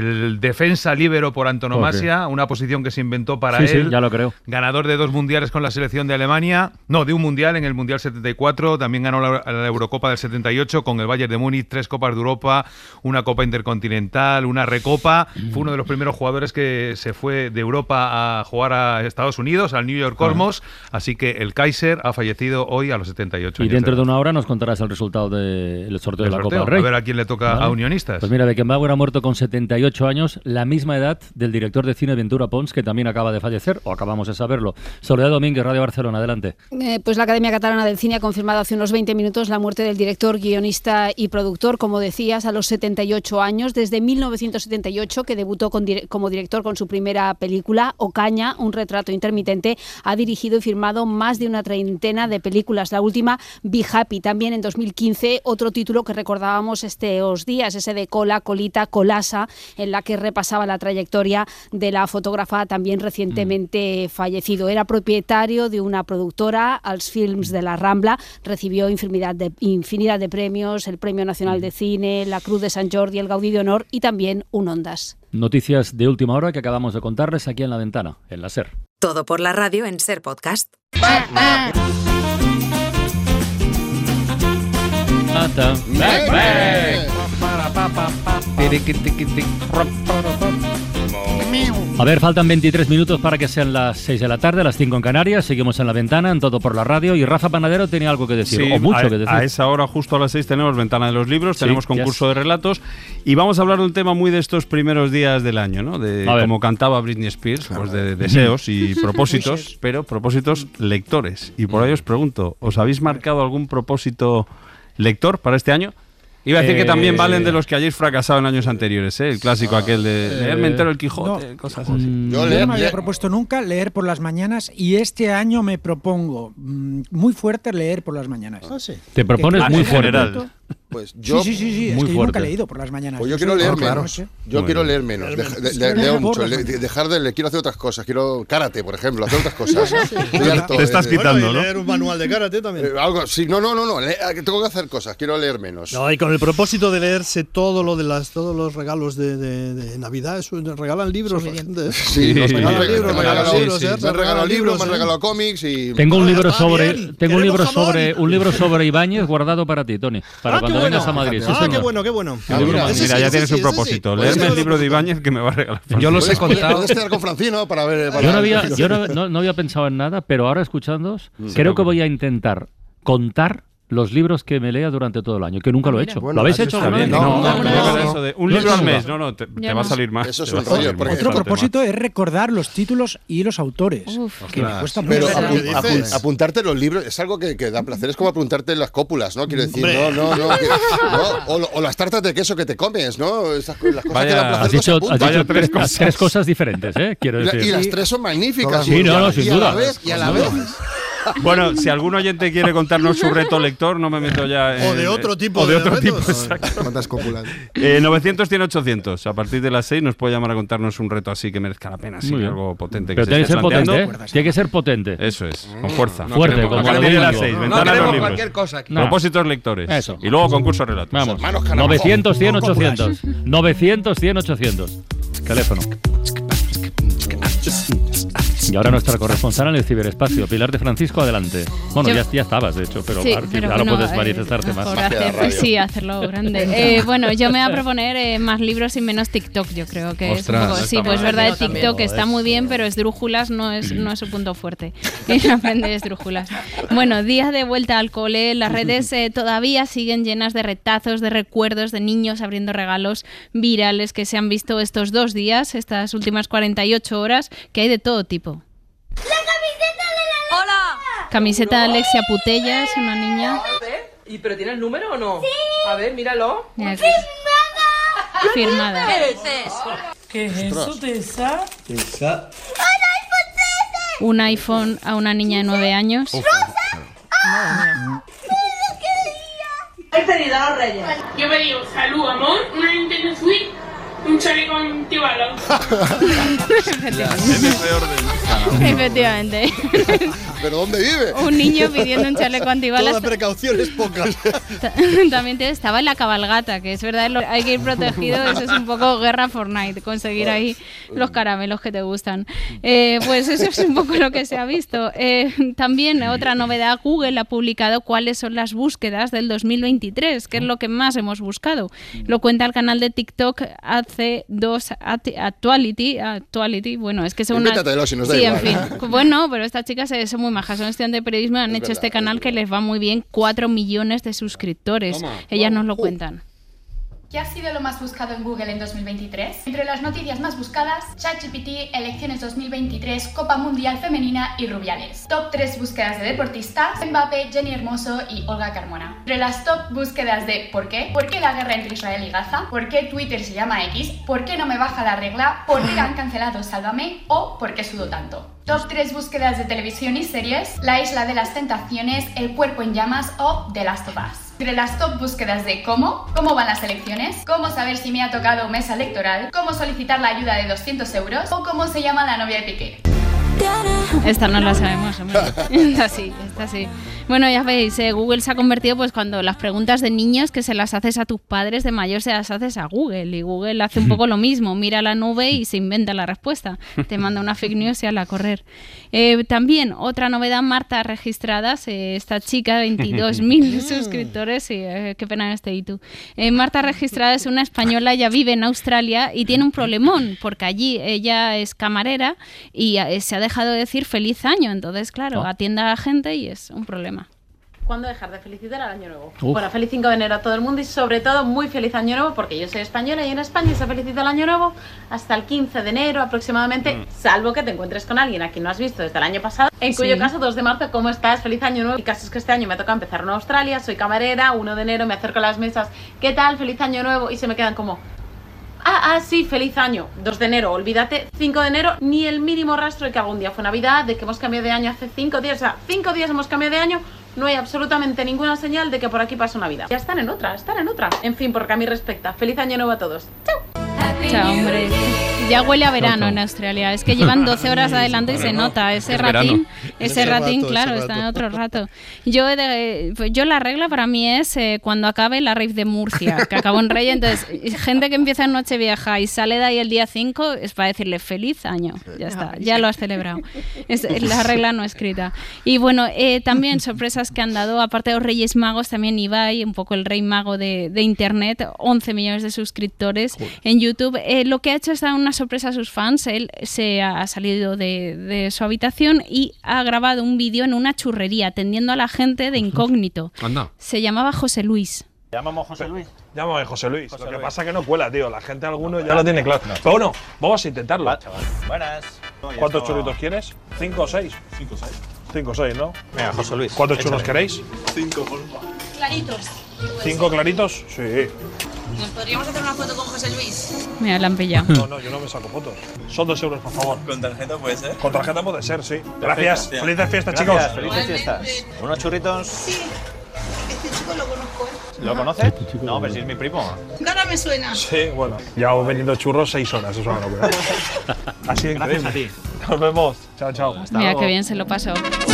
Speaker 35: El defensa líbero por antonomasia, una posición que se inventó para
Speaker 32: Sí, sí,
Speaker 35: él.
Speaker 32: ya lo creo.
Speaker 35: Ganador de dos mundiales con la selección de Alemania. No, de un mundial en el Mundial 74. También ganó la, la Eurocopa del 78 con el Bayern de Múnich. Tres Copas de Europa, una Copa Intercontinental, una Recopa. Fue uno de los primeros jugadores que se fue de Europa a jugar a Estados Unidos, al New York Cosmos. Así que el Kaiser ha fallecido hoy a los 78
Speaker 32: Y
Speaker 35: años.
Speaker 32: dentro de una hora nos contarás el resultado del sorteo
Speaker 35: Del
Speaker 32: de la
Speaker 35: sorteo,
Speaker 32: Copa del Rey.
Speaker 35: a ver a quién le toca a Unionistas.
Speaker 32: Pues mira, Beckenbauer ha muerto con 78 años, la misma edad del director de cine Ventura Pons, que también acaba de fallecer, o acabamos de saberlo. Soledad Domínguez, Radio Barcelona, adelante.
Speaker 36: Eh, pues la Academia Catalana del Cine ha confirmado hace unos 20 minutos la muerte del director, guionista y productor, como decías, a los 78 años, desde 1978, que debutó con como director con su primera película, Ocaña, un retrato intermitente, ha dirigido y firmado más de una treintena de películas. La última, Be Happy, también en 2015, otro título que recordábamos estos días, ese de Cola, Colita, Colasa, en la que repasaba la trayectoria de la fotógrafa también recientemente fallecido. Era propietario de una productora, Als Films de la Rambla, recibió infinidad de, infinidad de premios, el Premio Nacional de Cine, la Cruz de San Jordi, el Gaudí de Honor y también un Ondas.
Speaker 32: Noticias de última hora que acabamos de contarles aquí en la ventana, en la SER.
Speaker 37: Todo por la radio en Ser Podcast.
Speaker 32: A ver, faltan 23 minutos para que sean las 6 de la tarde, las 5 en Canarias. Seguimos en la ventana, en todo por la radio. Y Rafa Panadero tenía algo que decir,
Speaker 38: Sí,
Speaker 32: o mucho
Speaker 38: a,
Speaker 32: que decir.
Speaker 38: a esa hora, justo a las 6, tenemos Ventana de los Libros,
Speaker 32: Sí,
Speaker 38: tenemos concurso de relatos y vamos a hablar de un tema muy de estos primeros días del año, ¿no? De como cantaba Britney Spears, pues de deseos y propósitos, pero propósitos lectores. Y por ahí os pregunto, ¿os habéis marcado algún propósito lector para este año? Iba a decir que
Speaker 32: Eh,
Speaker 38: también valen de los que hayáis fracasado en años anteriores, ¿eh? El clásico aquel de
Speaker 32: eh,
Speaker 38: leerme entero el Quijote,
Speaker 34: no.
Speaker 38: cosas así.
Speaker 32: Mm,
Speaker 34: Yo no me había propuesto nunca leer por las mañanas y este año me propongo mm, muy fuerte leer por las mañanas.
Speaker 32: Te propones
Speaker 34: Que-
Speaker 32: muy fuerte.
Speaker 10: Pues yo
Speaker 34: sí, sí, sí, sí, es
Speaker 32: Muy
Speaker 34: que yo nunca he leído por las mañanas.
Speaker 10: Pues yo
Speaker 34: Yo
Speaker 10: quiero leer
Speaker 34: la
Speaker 10: menos.
Speaker 34: noche.
Speaker 10: Yo
Speaker 38: Muy
Speaker 10: quiero leer menos. Deja- de-
Speaker 34: Es
Speaker 10: de- leo mucho. le- dejar de leer. Quiero hacer otras cosas. Quiero karate, por ejemplo. Hacer otras cosas. Harto
Speaker 38: Te estás quitando,
Speaker 3: Bueno,
Speaker 38: ¿no?
Speaker 3: leer un manual de karate también.
Speaker 10: Eh, algo, sí, no, no, no, no. le- eh, tengo que hacer cosas. Quiero leer menos.
Speaker 3: No, y con el propósito de leerse todo lo de las todos los regalos de, de- de Navidad, eso, regalan libros.
Speaker 10: Sí, nos
Speaker 3: regalan
Speaker 10: regalan
Speaker 3: libros,
Speaker 10: me han regalado libros, me han regalado cómics y.
Speaker 32: Tengo un libro sobre tengo un libro sobre un libro sobre Ibáñez guardado para ti, Tony, para
Speaker 3: Ah,
Speaker 32: cuando
Speaker 3: bueno.
Speaker 32: a Madrid. Sí,
Speaker 3: Ah, qué bueno, qué bueno.
Speaker 10: Mira,
Speaker 38: ya tienes
Speaker 3: sí,
Speaker 38: un propósito. Leerme el libro de Ibáñez que me va a regalar.
Speaker 39: Yo los he contado.
Speaker 10: Puedes quedar con Francino para ver. para
Speaker 32: Yo no había, yo no, no- no había pensado en nada, pero ahora escuchándoos, creo que voy a intentar contar los libros que me lea durante todo el año, que nunca lo he hecho.
Speaker 10: Bueno,
Speaker 32: ¿Lo habéis hecho?
Speaker 10: No,
Speaker 38: No,
Speaker 10: no,
Speaker 38: eso de un
Speaker 32: No,
Speaker 38: libro al mes, no, no, te, te va a salir más.
Speaker 10: Eso es un rollo.
Speaker 34: Otro propósito es recordar los títulos y los autores. que me cuesta mucho.
Speaker 10: Pero apu- apu- apuntarte los libros es algo que, que da placer. Es como apuntarte las cópulas, ¿no? Quiero decir,
Speaker 3: Hombre.
Speaker 10: no, no, no. que- no, o, o las tartas de queso que te comes, ¿no? Esas, las cosas
Speaker 38: Vaya,
Speaker 10: que dan placer.
Speaker 32: Has dicho, has dicho
Speaker 38: tres cosas.
Speaker 32: tres cosas diferentes, ¿eh? Quiero decir.
Speaker 10: y las tres son magníficas.
Speaker 32: Sí,
Speaker 10: y
Speaker 32: no, sin duda.
Speaker 10: vez- y a la vez.
Speaker 38: Bueno, si algún oyente quiere contarnos su reto lector, no me meto ya en,
Speaker 3: O de otro tipo
Speaker 38: o de
Speaker 3: de
Speaker 38: otro tipo,
Speaker 3: retos.
Speaker 38: exacto.
Speaker 40: ¿Cuántas cópulas?
Speaker 38: Eh, 900 100 800. A partir de las 6 nos puede llamar a contarnos un reto así que merezca la pena, sí,
Speaker 32: Muy bien.
Speaker 38: algo potente.
Speaker 32: Pero
Speaker 38: se
Speaker 32: tiene que ser potente,
Speaker 38: planteando.
Speaker 32: ¿eh? Tiene que ser potente.
Speaker 38: Eso es, con fuerza.
Speaker 32: No Fuerte,
Speaker 38: queremos-
Speaker 32: como
Speaker 38: a partir de las
Speaker 32: domingo.
Speaker 38: 6,
Speaker 32: No
Speaker 38: ventana de los
Speaker 39: queremos cualquier cosa aquí.
Speaker 32: No.
Speaker 38: Propósitos lectores.
Speaker 32: Eso.
Speaker 38: Y luego concurso relatos.
Speaker 32: Vamos,
Speaker 10: Hermanos Carabajo.
Speaker 32: 900, 100, 800. 900, 100, 800. Teléfono. Y ahora nuestra corresponsal en el ciberespacio, Pilar de Francisco, adelante. Bueno,
Speaker 41: Yo-
Speaker 32: ya, ya estabas, de hecho, pero,
Speaker 41: Sí,
Speaker 32: ahora-
Speaker 41: pero
Speaker 32: ahora
Speaker 41: bueno,
Speaker 32: puedes
Speaker 41: eh,
Speaker 32: manifestarte más.
Speaker 41: hacer- sí, hacerlo grande. Eh, bueno, yo me voy a proponer eh, más libros y menos TikTok, yo creo que
Speaker 39: Ostras,
Speaker 41: es un poco,
Speaker 39: está
Speaker 41: sí, pues es verdad, el
Speaker 39: también.
Speaker 41: TikTok está muy bien, pero esdrújulas no es, no es su punto fuerte. Y aprender esdrújulas. Bueno, día de vuelta al cole, las redes eh, todavía siguen llenas de retazos, de recuerdos de niños abriendo regalos virales que se han visto estos dos días, estas últimas 48 horas, que hay de todo tipo.
Speaker 42: ¡Hola!
Speaker 41: Camiseta de Alexia Putellas, una niña.
Speaker 42: ¿Y pero tiene el número o no? A ver, míralo.
Speaker 41: Mira aquí. Firmada.
Speaker 42: ¿Qué es eso? ¿Qué es eso, Tessa?
Speaker 40: Esa.
Speaker 41: Un iPhone a una niña de 9 años.
Speaker 42: He pedido a los reyes.
Speaker 27: Yo pedí salud, amor, una Nintendo Switch, un chaleco antibalas.
Speaker 41: Efectivamente.
Speaker 10: ¿Pero dónde vive?
Speaker 41: Un niño pidiendo un chaleco antibalas.
Speaker 3: Todas precauciones pocas.
Speaker 41: Ta- También te- estaba en la cabalgata, que es verdad, hay que ir protegido. Eso es un poco guerra Fortnite, conseguir ahí los caramelos que te gustan. Eh, pues eso es un poco lo que se ha visto. Eh, también otra novedad, Google ha publicado cuáles son las búsquedas del 2023, que es lo que más hemos buscado. Lo cuenta el canal de TikTok AC2 At- Actuality. Actuality, bueno, es que unas...
Speaker 10: Invéntatelo, si nos da
Speaker 41: Sí, en fin. Bueno, pero estas chicas se- son muy majas, son estudiantes de periodismo y han
Speaker 10: Es
Speaker 41: hecho
Speaker 10: verdad,
Speaker 41: este
Speaker 10: es
Speaker 41: canal que les va muy bien, 4 millones de suscriptores.
Speaker 10: Toma.
Speaker 41: Ellas nos lo cuentan.
Speaker 43: ¿Qué ha sido lo más buscado en Google en 2023? Entre las noticias más buscadas, ChatGPT, elecciones 2023, Copa Mundial Femenina y Rubiales. Top 3 búsquedas de deportistas, Mbappé, Jenny Hermoso y Olga Carmona. Entre las top búsquedas de ¿por qué? ¿Por qué la guerra entre Israel y Gaza? ¿Por qué Twitter se llama X? ¿Por qué no me baja la regla? ¿Por qué han cancelado Sálvame? ¿O por qué sudo tanto? Top 3 búsquedas de televisión y series, La Isla de las Tentaciones, El Cuerpo en Llamas o The Last of Us. Entre las top búsquedas de cómo, cómo van las elecciones, cómo saber si me ha tocado mesa electoral, cómo solicitar la ayuda de 200 euros o cómo se llama la novia de Piqué.
Speaker 41: Esta no la sabemos, hombre. Esta sí, esta sí. Bueno, ya veis, eh, Google se ha convertido pues cuando las preguntas de niños que se las haces a tus padres de mayor se las haces a Google y Google hace un poco lo mismo, mira la nube y se inventa la respuesta. Te manda una fake news y a la correr. Eh, también otra novedad, Marta registradas, eh, esta chica, 22.000 suscriptores, sí, eh, qué pena este y tú. Eh, Marta registrada es una española, ella vive en Australia y tiene un problemón porque allí ella es camarera y se ha dejado de decir feliz año, entonces claro, atiende a la gente y es un problema.
Speaker 44: ¿Cuándo dejar de felicitar al Año Nuevo?
Speaker 41: Uf.
Speaker 44: Bueno, feliz 5 de enero a todo el mundo y sobre todo muy feliz Año Nuevo porque yo soy española y en España se felicita el Año Nuevo hasta el 15 de enero aproximadamente, salvo que te encuentres con alguien a quien no has visto desde el año pasado, en cuyo
Speaker 41: Sí.
Speaker 44: caso 2 de marzo, ¿cómo estás? Feliz Año Nuevo. El caso es que este año me toca empezar en Australia, soy camarera, 1 de enero me acerco a las mesas, ¿qué tal? Feliz Año Nuevo y se me quedan como... Ah, ah, sí, feliz año. 2 de enero, olvídate. 5 de enero, ni el mínimo rastro de que algún día fue Navidad, de que hemos cambiado de año hace 5 días. O sea, 5 días hemos cambiado de año. No hay absolutamente ninguna señal de que por aquí pasa Navidad. Ya están en otra, están en otra. En fin, porque a mí respecta. Feliz año nuevo a todos.
Speaker 41: Chao, hombre. Ya huele a verano en Australia. Es que llevan 12 horas adelante y se nota. Ese
Speaker 38: es
Speaker 41: ratín, ese
Speaker 38: Ese
Speaker 41: ratín,
Speaker 38: rato,
Speaker 41: claro,
Speaker 38: ese
Speaker 41: está en otro rato. Yo, he de- yo la regla para mí es eh, cuando acabe la rave de Murcia, que acabó en Rey. Entonces, gente que empieza en Nochevieja y sale de ahí el día 5 es para decirle feliz año. Ya está, ya lo has celebrado. Es es la regla no escrita. Y bueno, eh, también sorpresas que han dado, aparte de los Reyes Magos, también Ibai, un poco el rey mago de, de Internet, 11 millones de suscriptores en YouTube. Eh, lo que ha hecho es dar una sorpresa a sus fans. Él se ha salido de, de su habitación y ha grabado un vídeo en una churrería atendiendo a la gente de incógnito.
Speaker 31: Anda.
Speaker 41: Se llamaba José Luis.
Speaker 39: Llamamos José Luis. Llámame José Luis. lo que pasa es que no cuela, tío. La gente, alguno ya lo tiene claro. Pero bueno, vamos a intentarlo.
Speaker 40: Buenas.
Speaker 39: ¿Cuántos churritos quieres? ¿Cinco o seis? Cinco o seis. Cinco o seis, ¿no?
Speaker 40: Venga, José Luis.
Speaker 39: ¿Cuántos churros queréis?
Speaker 40: Cinco, por
Speaker 36: Claritos.
Speaker 39: ¿Cinco claritos? Sí.
Speaker 36: ¿Nos podríamos hacer una foto con José Luis?
Speaker 41: Me la han pillado.
Speaker 39: No, no, yo no me saco fotos. Son dos euros, por favor.
Speaker 40: ¿Con tarjeta puede ser?
Speaker 39: Con tarjeta puede ser, sí. Gracias. Felices fiestas,
Speaker 40: Gracias,
Speaker 39: chicos.
Speaker 40: Felices fiestas. ¿Unos churritos?
Speaker 36: Sí. Este chico lo conozco, ¿eh?
Speaker 40: ¿Lo conoces? No, pero si es mi primo.
Speaker 36: Cara me suena.
Speaker 39: Sí, bueno. Llevamos vendiendo churros seis horas, eso es una locura. Así de
Speaker 40: Gracias
Speaker 39: increíble. Nos vemos. Chao, chao.
Speaker 41: Mira qué bien se lo pasó.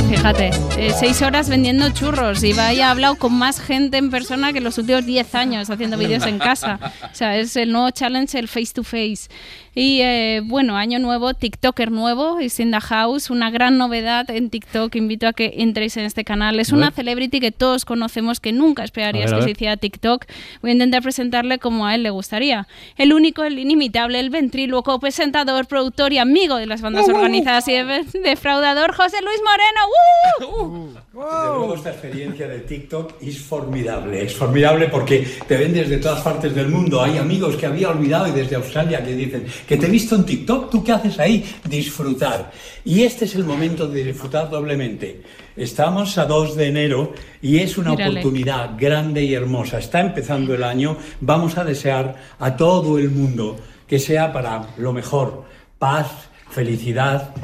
Speaker 41: Fíjate, eh, seis horas vendiendo churros. Y ha hablado con más gente en persona que los últimos 10 años haciendo vídeos en casa. O sea, es el nuevo challenge, el face to face. Y eh, bueno, año nuevo, TikToker nuevo, is in the house. Una gran novedad en TikTok. Invito a que entréis en este canal. Es
Speaker 32: A
Speaker 41: una celebrity que todos conocemos, que nunca esperarías
Speaker 32: A ver, a
Speaker 41: que se hiciera TikTok. Voy a intentar presentarle como a él le gustaría. El único, el inimitable, el ventríloco, presentador, productor y amigo de las bandas organizadas y de- defraudador, José Luis Moreno. ¡Uh!
Speaker 45: Desde luego esta experiencia de TikTok es formidable, es formidable porque te ven desde todas partes del mundo. Hay amigos que había olvidado y desde Australia que dicen que te he visto en TikTok, ¿tú qué haces ahí? Disfrutar. Y este es el momento de disfrutar doblemente. Estamos a 2 de enero y es una
Speaker 41: Mírale.
Speaker 45: oportunidad grande y hermosa. Está empezando el año, vamos a desear a todo el mundo que sea para lo mejor, paz, felicidad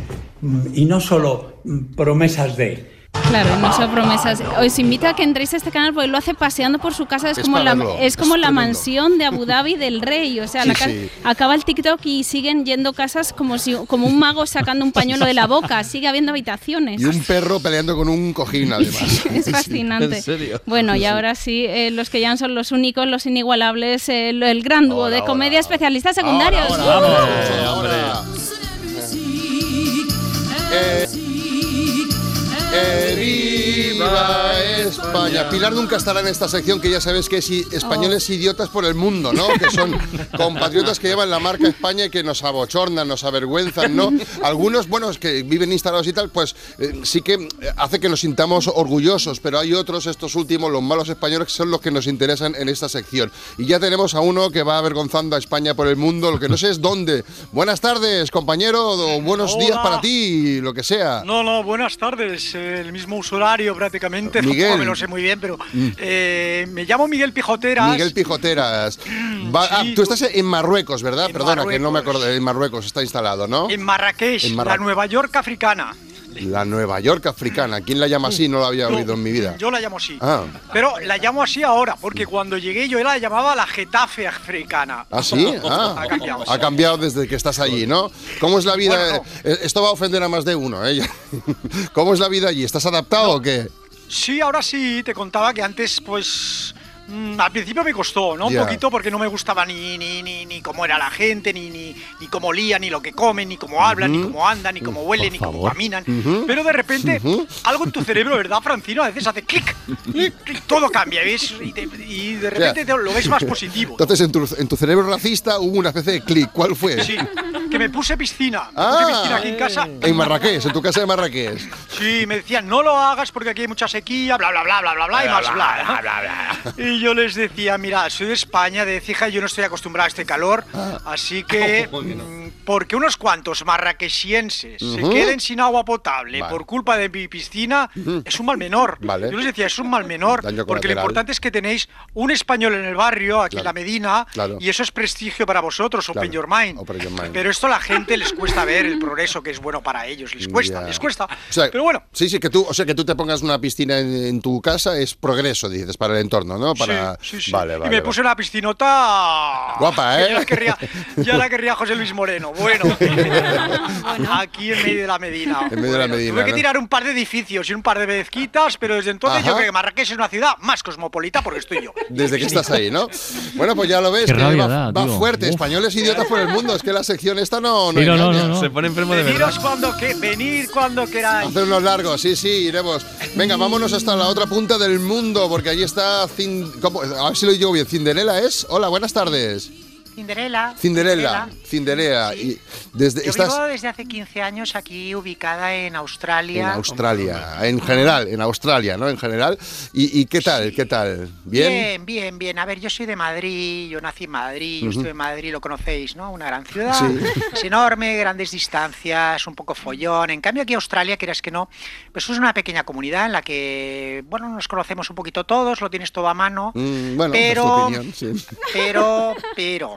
Speaker 45: y no solo promesas de...
Speaker 41: Claro, no son promesas. Os invito a que entréis a este canal porque lo hace paseando por su casa. Es,
Speaker 10: Es
Speaker 41: como la, es como
Speaker 10: es
Speaker 41: la mansión de Abu Dhabi del rey. O sea,
Speaker 10: Sí,
Speaker 41: la ca-
Speaker 10: sí.
Speaker 41: acaba el TikTok y siguen yendo casas como si como un mago sacando un pañuelo de la boca. Sigue habiendo habitaciones.
Speaker 10: Y un perro peleando con un cojín, además.
Speaker 41: Es fascinante.
Speaker 10: ¿En serio?
Speaker 41: Bueno,
Speaker 10: Sí,
Speaker 41: y
Speaker 10: sí.
Speaker 41: ahora sí, eh, los que ya son los únicos, los inigualables, eh, el, gran dúo de comedia especialistas secundarios.
Speaker 10: Ahora, Eh, eh, ¡Viva España! Pilar nunca estará en esta sección que ya sabes que es españoles idiotas por el mundo, ¿no? Que son compatriotas que llevan la marca España y que nos abochornan, nos avergüenzan, ¿no? Algunos, bueno, que viven instalados y tal, pues eh, sí que eh, hace que nos sintamos orgullosos, pero hay otros, estos últimos, los malos españoles, que son los que nos interesan en esta sección. Y ya tenemos a uno que va avergonzando a España por el mundo, lo que no sé es dónde. Buenas tardes, compañero, o buenos días para ti, lo que sea.
Speaker 46: No, no, buenas tardes. El mismo usuario prácticamente.
Speaker 10: Miguel.
Speaker 46: Me lo sé muy bien, pero
Speaker 10: Mm.
Speaker 46: eh, me llamo Miguel Pijoteras.
Speaker 10: Miguel Pijoteras. Va- ah, tú estás en Marruecos, ¿verdad?
Speaker 46: En
Speaker 10: Perdona, que no me
Speaker 46: Marruecos.
Speaker 10: acordé. En Marruecos está instalado, ¿no?
Speaker 46: En Marrakech,
Speaker 10: En Marra-
Speaker 46: la Nueva York africana.
Speaker 10: La Nueva York africana. ¿Quién la llama así? No la había oído en mi vida.
Speaker 46: Yo la llamo así.
Speaker 10: Ah,
Speaker 46: Pero la llamo así ahora, porque cuando llegué yo la llamaba la Getafe africana.
Speaker 10: ¿Ah, sí? Ah,
Speaker 46: Ha cambiado.
Speaker 10: ha cambiado desde que estás allí, ¿no? ¿Cómo es la vida?
Speaker 46: Bueno,
Speaker 10: Eh, Esto va a ofender a más de uno, ¿eh? ¿Cómo es la vida allí? ¿Estás adaptado o qué?
Speaker 46: Sí, ahora sí, te contaba que antes, pues. Mm, al principio me costó, ¿no? Un poquito porque no me gustaba ni, ni, ni, ni cómo era la gente, ni, ni, ni cómo olía, ni lo que comen, ni cómo hablan, ni cómo andan, ni cómo huelen, ni cómo caminan. Pero de repente, algo en tu cerebro, ¿verdad, Francino? A veces hace clic, clic, y todo cambia, ¿ves? Y, te- y de repente te lo ves más positivo.
Speaker 10: Entonces, en tu, en tu cerebro racista hubo una especie de clic. ¿Cuál fue?
Speaker 46: Sí, que me puse piscina. Me
Speaker 10: Ah.
Speaker 46: puse piscina aquí en casa.
Speaker 10: En Marrakech, en tu casa de Marrakech.
Speaker 46: Sí, me decían, no lo hagas porque aquí hay mucha sequía, bla, bla, bla, bla, bla, bla, y más bla. ¿no? Y yo les decía, mira, soy de España, de Cija, y yo no estoy acostumbrado a este calor, así que, mm, porque unos cuantos marraqueshienses se
Speaker 10: Ujú.
Speaker 46: queden sin agua potable
Speaker 10: Vale.
Speaker 46: por culpa de mi piscina, es un mal menor.
Speaker 10: Vale.
Speaker 46: Yo les decía, es un mal menor, porque lo importante es que tenéis un español en el barrio, aquí en
Speaker 10: Claro,
Speaker 46: la Medina,
Speaker 10: claro.
Speaker 46: y eso es prestigio para vosotros, open
Speaker 10: Claro,
Speaker 46: your mind.
Speaker 10: open your mind.
Speaker 46: Pero esto a la gente les cuesta ver el progreso que es bueno para ellos, les cuesta,
Speaker 10: Ya.
Speaker 46: les cuesta.
Speaker 10: O sea,
Speaker 46: Pero bueno,
Speaker 10: Sí, sí, que tú, o sea, que tú te pongas una piscina en, en tu casa es progreso, dices, para el entorno, ¿no? Para...
Speaker 46: Sí, sí, sí.
Speaker 10: Vale,
Speaker 46: y me
Speaker 10: vale.
Speaker 46: puse una piscinota.
Speaker 10: Guapa, ¿eh?
Speaker 46: Ya la querría, ya la querría José Luis Moreno. Bueno, aquí en medio de la Medina.
Speaker 10: En medio de la Medina,
Speaker 46: Tuve que tirar un par de edificios y un par de mezquitas, pero desde entonces
Speaker 10: Ajá.
Speaker 46: yo creo que Marrakech es una ciudad más cosmopolita porque estoy yo.
Speaker 10: Desde que estás ahí, ¿no? Bueno, pues ya lo ves,
Speaker 32: Qué
Speaker 10: que
Speaker 32: rabia
Speaker 10: va,
Speaker 32: da,
Speaker 10: va fuerte.
Speaker 32: Uf.
Speaker 10: Españoles idiotas por el mundo. Es que la sección esta no, no,
Speaker 32: Sí, no, no,
Speaker 10: engaña.
Speaker 32: no, no.
Speaker 38: Se pone enfermo de verdad.
Speaker 46: Cuando que, venir cuando queráis.
Speaker 10: Hacer unos largos, sí, sí, iremos. Venga, vámonos hasta la otra punta del mundo, porque allí está. Cin- ¿cómo? A ver si lo digo bien. ¿Cinderela es? Hola, buenas tardes.
Speaker 25: Cinderella.
Speaker 10: Cinderella. Cinderella. Y desde,
Speaker 25: Yo
Speaker 10: estás
Speaker 25: vivo desde hace 15 años aquí ubicada en
Speaker 10: en
Speaker 25: Australia.
Speaker 10: Australia. En general, en Australia, ¿no? En general. ¿Y, y qué tal? ¿Qué tal? ¿Bien?
Speaker 25: Bien, bien, bien. A ver, yo soy de Madrid, yo nací en Madrid, yo estuve en Madrid, lo conocéis, ¿no? Una gran ciudad,
Speaker 10: Sí.
Speaker 25: es enorme, grandes distancias, un poco follón. En cambio aquí Australia, quieras que no, pues es una pequeña comunidad en la que, bueno, nos conocemos un poquito todos, lo tienes todo a mano,
Speaker 10: Mm, bueno,
Speaker 25: pero,
Speaker 10: opinión, sí.
Speaker 25: pero, pero...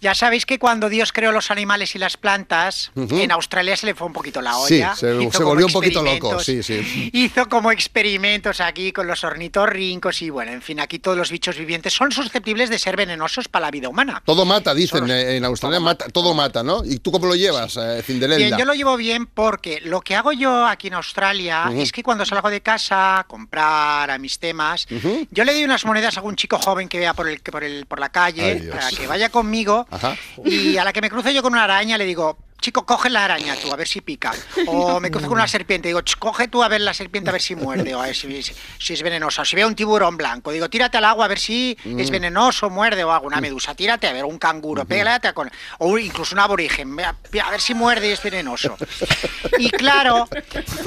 Speaker 25: Ya sabéis que cuando Dios creó los animales y las plantas, en Australia se le fue un poquito la
Speaker 10: Sí,
Speaker 25: olla.
Speaker 10: se,
Speaker 25: hizo
Speaker 10: se volvió un poquito loco, sí, sí.
Speaker 25: hizo como experimentos aquí con los ornitorrincos y bueno, en fin, aquí todos los bichos vivientes son susceptibles de ser venenosos para la vida humana.
Speaker 10: Todo mata, dicen eh, en Australia, mata, todo mata, ¿no? ¿Y tú cómo lo llevas, eh, Cinderella?
Speaker 25: Bien, yo lo llevo bien porque lo que hago yo aquí en Australia es que cuando salgo de casa a comprar a mis temas, yo le doy unas monedas a algún chico joven que vea por el, por el por la calle
Speaker 10: Ay,
Speaker 25: para que vaya conmigo
Speaker 10: Ajá.
Speaker 25: y a la que me cruce yo con una araña le digo, chico, coge la araña tú, a ver si pica. O me cruzo con una serpiente, digo, "Ch, coge tú a ver la serpiente, a ver si muerde, o a ver si, si- si es venenosa. O si veo un tiburón blanco, digo, tírate al agua a ver si es
Speaker 10: Mm.
Speaker 25: venenoso, muerde o algo. Una medusa, tírate a ver un canguro, pégate con. O incluso un aborigen, a ver si muerde y es venenoso. Y claro,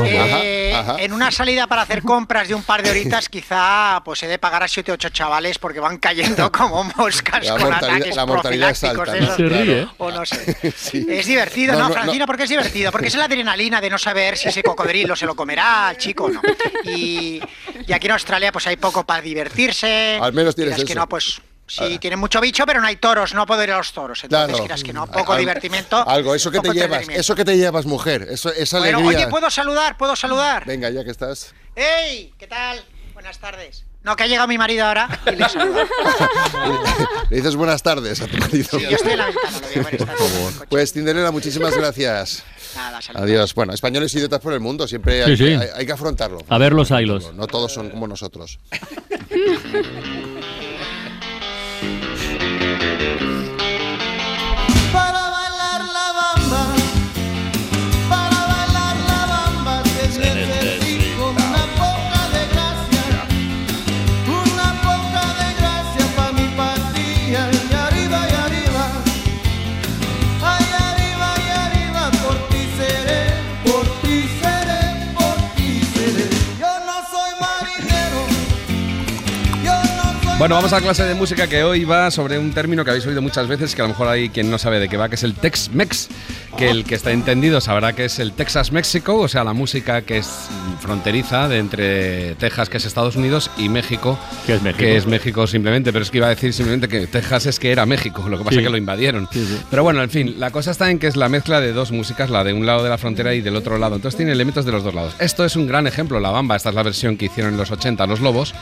Speaker 25: eh,
Speaker 10: Ajá, ajá.
Speaker 25: en una salida para hacer compras de un par de horitas, quizá pues he de pagar a 7 o 8 chavales porque van cayendo como moscas
Speaker 10: La
Speaker 25: con
Speaker 10: mortalidad-
Speaker 25: ataques
Speaker 10: la mortalidad es
Speaker 25: profilácticos
Speaker 10: alta,
Speaker 25: esos.
Speaker 10: Se ríe.
Speaker 25: O no sé.
Speaker 10: Sí.
Speaker 25: Es divertido,
Speaker 10: No,
Speaker 25: ¿no,
Speaker 10: no,
Speaker 25: Francina? Porque es divertido, porque es la adrenalina de no saber si ese cocodrilo se lo comerá al chico o no. Y, y aquí en Australia pues hay poco para divertirse.
Speaker 10: Al menos tienes
Speaker 25: Quieras que
Speaker 10: eso.
Speaker 25: no, pues sí, tienen mucho bicho, pero no hay toros, no puedo ir a los toros. Entonces,
Speaker 10: Claro.
Speaker 25: quieras que no, poco
Speaker 10: Algo-
Speaker 25: divertimiento.
Speaker 10: Algo, eso que te llevas, eso que te llevas, mujer, eso, esa
Speaker 25: Bueno,
Speaker 10: alegría.
Speaker 25: oye, ¿puedo saludar? ¿Puedo saludar?
Speaker 10: Venga, ya que estás.
Speaker 25: ¡Ey! ¿Qué tal? Buenas tardes. No, que ha llegado mi marido ahora y le saludo.
Speaker 10: Le dices buenas tardes a tu marido.
Speaker 25: Sí, yo estoy en la ventana, lo voy a ver esta tarde.
Speaker 10: Pues Cinderella, muchísimas gracias.
Speaker 25: Nada, saludos.
Speaker 10: Adiós. Bueno, españoles idiotas por el mundo, siempre
Speaker 32: Sí,
Speaker 10: hay,
Speaker 32: sí.
Speaker 10: hay- hay que afrontarlo.
Speaker 32: A ver los hilos.
Speaker 10: No todos son como nosotros.
Speaker 47: Para bailar la bamba, para bailar la bamba se necesita
Speaker 48: Bueno, vamos a la clase de música que hoy va sobre un término que habéis oído muchas veces, que a lo mejor hay quien no sabe de qué va, que es el Tex-Mex, que el que está entendido sabrá que es el Texas México, o sea, la música que es fronteriza de entre Texas, que es Estados Unidos, y México,
Speaker 32: que es México,
Speaker 48: que es México simplemente, pero es que iba a decir simplemente que Texas es que era México, lo que pasa
Speaker 32: Sí.
Speaker 48: es que lo invadieron. Pero bueno, en fin, la cosa está en que es la mezcla de dos músicas, la de un lado de la frontera y del otro lado. Entonces tiene elementos de los dos lados. Esto es un gran ejemplo, la bamba, esta es la versión que hicieron en los 80 los Lobos,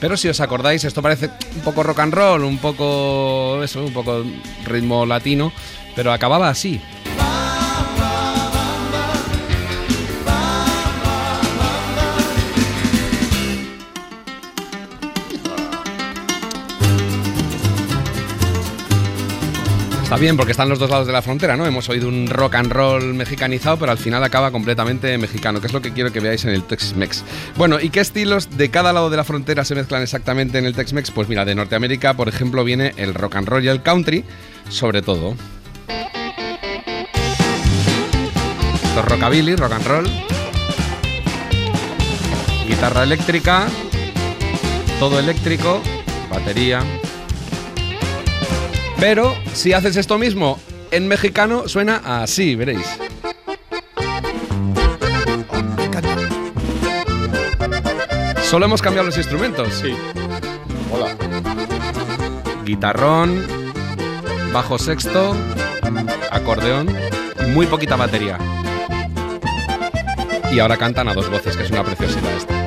Speaker 48: pero si os acordáis, esto parece un poco rock and roll, un poco eso, un poco ritmo latino, pero acababa así. Bien porque están los dos lados de la frontera, ¿no? Hemos oído un rock and roll mexicanizado, pero al final acaba completamente mexicano, que es lo que quiero que veáis en el Tex-Mex. Bueno, ¿y qué estilos de cada lado de la frontera se mezclan exactamente en el Tex-Mex? Pues mira, de Norteamérica, por ejemplo, viene el rock and roll y el country, sobre todo. Esto es rockabilly, rock and roll. Guitarra eléctrica, todo eléctrico, batería, pero si haces esto mismo en mexicano, suena así, veréis. Solo hemos cambiado los instrumentos. Sí.
Speaker 10: Hola.
Speaker 48: Guitarrón, bajo sexto, acordeón y muy poquita batería. Y ahora cantan a dos voces, que es una preciosidad esta.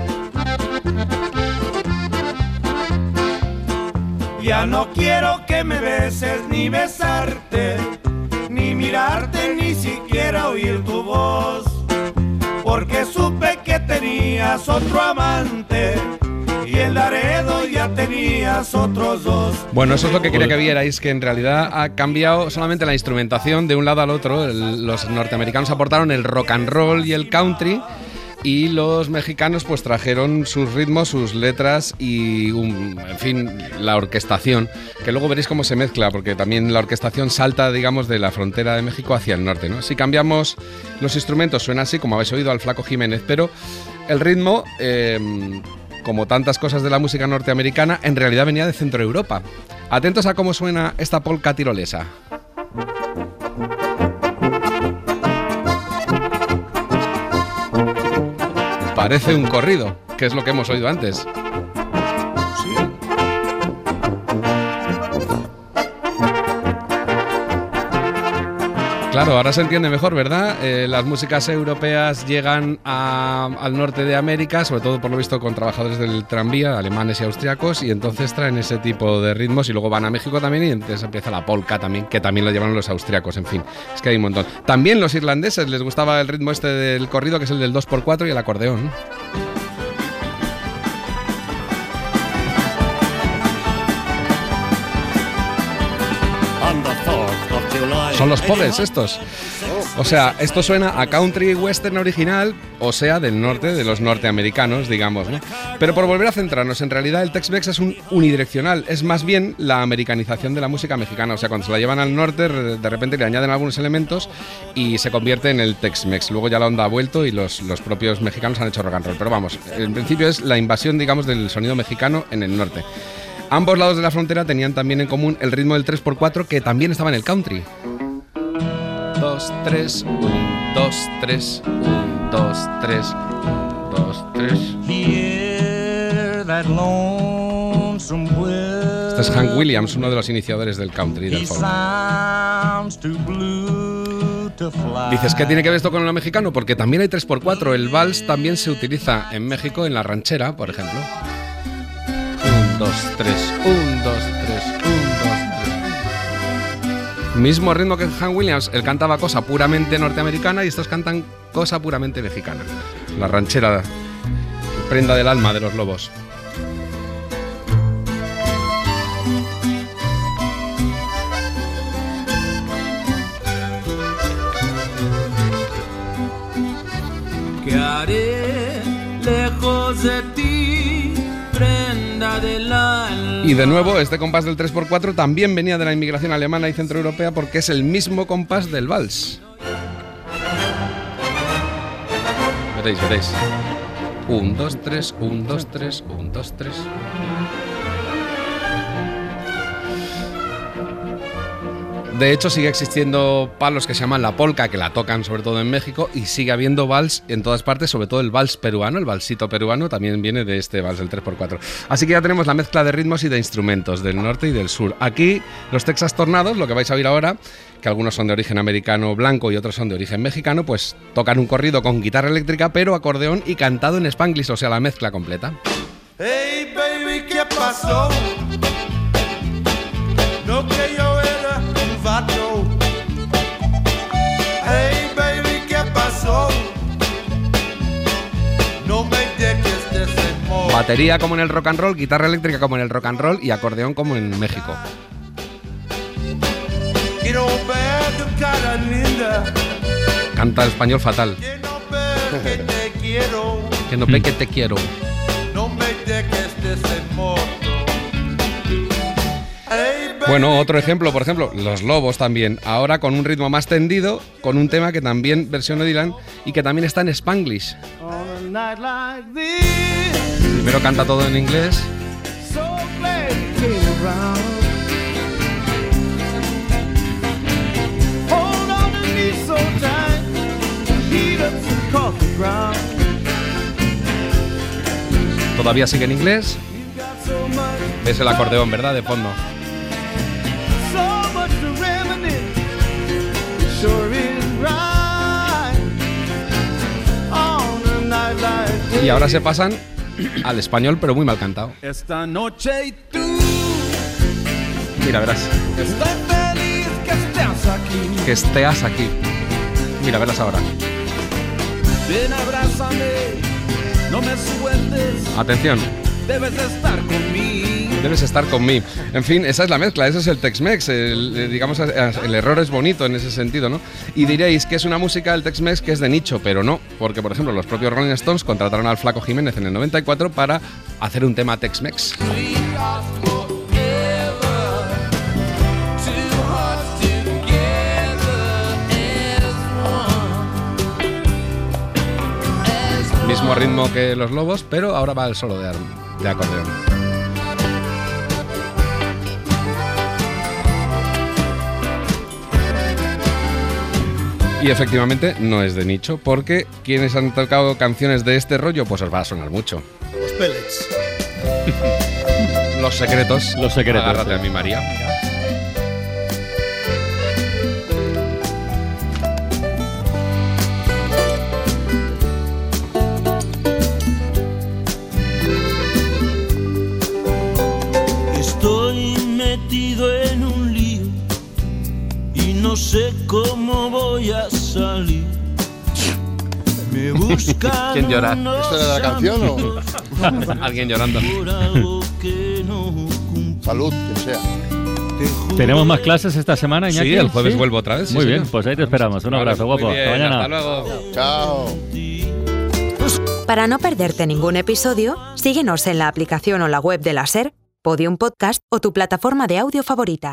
Speaker 47: Ya no quiero que me beses ni besarte, ni mirarte, ni siquiera oír tu voz, porque supe que tenías otro amante y en Laredo ya tenías otros dos.
Speaker 48: Bueno, eso es lo que quería que vierais, que en realidad ha cambiado solamente la instrumentación de un lado al otro. El- los norteamericanos aportaron el rock and roll y el country. Y los mexicanos pues trajeron sus ritmos, sus letras y, en fin, la orquestación, que luego veréis cómo se mezcla, porque también la orquestación salta, digamos, de la frontera de México hacia el norte, ¿no? Si cambiamos los instrumentos, suena así, como habéis oído al Flaco Jiménez, pero el ritmo, eh, como tantas cosas de la música norteamericana, en realidad venía de Centro Europa. Atentos a cómo suena esta polca tirolesa. Parece un corrido, que es lo que hemos oído antes. Claro, ahora se entiende mejor, ¿verdad? Eh, las músicas europeas llegan al norte de América, sobre todo por lo visto con trabajadores del tranvía, alemanes y austriacos, y entonces traen ese tipo de ritmos y luego van a México también y entonces empieza la polka también, que también lo llevan los austriacos, en fin, es que hay un montón. También los irlandeses les gustaba el ritmo este del corrido, que es el del 2x4 y el acordeón. Son los pobres estos. O sea, esto suena a country western original, o sea, del norte, de los norteamericanos, digamos, ¿no? Pero por volver a centrarnos, en realidad el Tex-Mex es un unidireccional, es más bien la americanización de la música mexicana. O sea, cuando se la llevan al norte, de repente le añaden algunos elementos y se convierte en el Tex-Mex. Luego ya la onda ha vuelto y los, los propios mexicanos han hecho rock and roll. Pero vamos, en principio es la invasión, digamos, del sonido mexicano en el norte. Ambos lados de la frontera tenían también en común el ritmo del 3x4 que también estaba en el country. 2, 3, 1, 2, 3, 1, 2, 3, 2, 3. Este es Hank Williams, uno de los iniciadores del country del folk. Dices, ¿qué tiene que ver esto con lo mexicano? Porque también hay 3x4. El vals también se utiliza en México, en la ranchera, por ejemplo. 1, 2, 3, 1, 2, 3, 1, 2, 3. Mismo ritmo que Han Williams, él cantaba cosa puramente norteamericana y estos cantan cosa puramente mexicana. La ranchera, prenda del alma de los lobos.
Speaker 47: ¿Qué haré lejos de ti,
Speaker 48: Y de nuevo, este compás del 3x4 también venía de la inmigración alemana y centroeuropea porque es el mismo compás del vals. Veréis, veréis. 1, 2, 3, 1, 2, 3, 1, 2, 3. De hecho, sigue existiendo palos que se llaman la polka, que la tocan sobre todo en México, y sigue habiendo vals en todas partes, sobre todo el vals peruano, el valsito peruano también viene de este vals, el 3x4. Así que ya tenemos la mezcla de ritmos y de instrumentos del norte y del sur. Aquí, los Texas Tornados, lo que vais a oír ahora, que algunos son de origen americano blanco y otros son de origen mexicano, pues tocan un corrido con guitarra eléctrica, pero acordeón y cantado en spanglish, o sea, la mezcla completa.
Speaker 47: Hey baby, ¿qué pasó?
Speaker 48: Batería como en el rock and roll, guitarra eléctrica como en el rock and roll y acordeón como en México. Canta el español fatal.
Speaker 47: Que
Speaker 48: no ve que te quiero. Bueno, otro ejemplo, por ejemplo, Los Lobos también. Ahora con un ritmo más tendido, con un tema que también versiona Dylan y que también está en Spanglish. Primero canta todo en inglés. Todavía sigue en inglés.
Speaker 47: So much,
Speaker 48: Es el acordeón, ¿verdad? De fondo. Y ahora se pasan al español, pero muy mal cantado.
Speaker 47: Esta noche y tú.
Speaker 48: Mira, verás.
Speaker 47: Estoy feliz que estés aquí.
Speaker 48: Que estés aquí. Mira, verás ahora.
Speaker 47: Ven, abrázame. No me sueltes.
Speaker 48: Atención.
Speaker 47: Debes estar conmigo.
Speaker 48: Debes estar conmigo. En fin, esa es la mezcla, ese es el Tex-Mex. Eh, digamos, el error es bonito en ese sentido, ¿no? Y diréis que es una música del Tex-Mex que es de nicho, pero no, porque por ejemplo los propios Rolling Stones contrataron al Flaco Jiménez en el 94 para hacer un tema Tex-Mex. Mismo ritmo que los lobos, pero ahora va el solo de, de acordeón. Y efectivamente no es de nicho, porque quienes han tocado canciones de este rollo, pues os va a sonar mucho.
Speaker 3: Los pellets.
Speaker 48: Los secretos.
Speaker 32: Los secretos,
Speaker 48: Agárrate
Speaker 32: sí.
Speaker 48: a mi María.
Speaker 47: No sé cómo voy a salir. Me buscan
Speaker 48: ¿Quién llora?
Speaker 10: ¿Esto era la canción o...?
Speaker 48: Alguien llorando.
Speaker 10: Salud, quien sea.
Speaker 32: ¿Tenemos más clases esta semana, Iñaki?
Speaker 48: Sí, el jueves vuelvo otra vez, sí,
Speaker 32: Muy bien, pues ahí te esperamos. Un abrazo, guapo.
Speaker 48: bien,
Speaker 32: Hasta mañana.
Speaker 48: Hasta luego.
Speaker 10: Chao.
Speaker 37: Para no perderte ningún episodio, síguenos en la aplicación o la web de la SER, Podium Podcast o tu plataforma de audio favorita.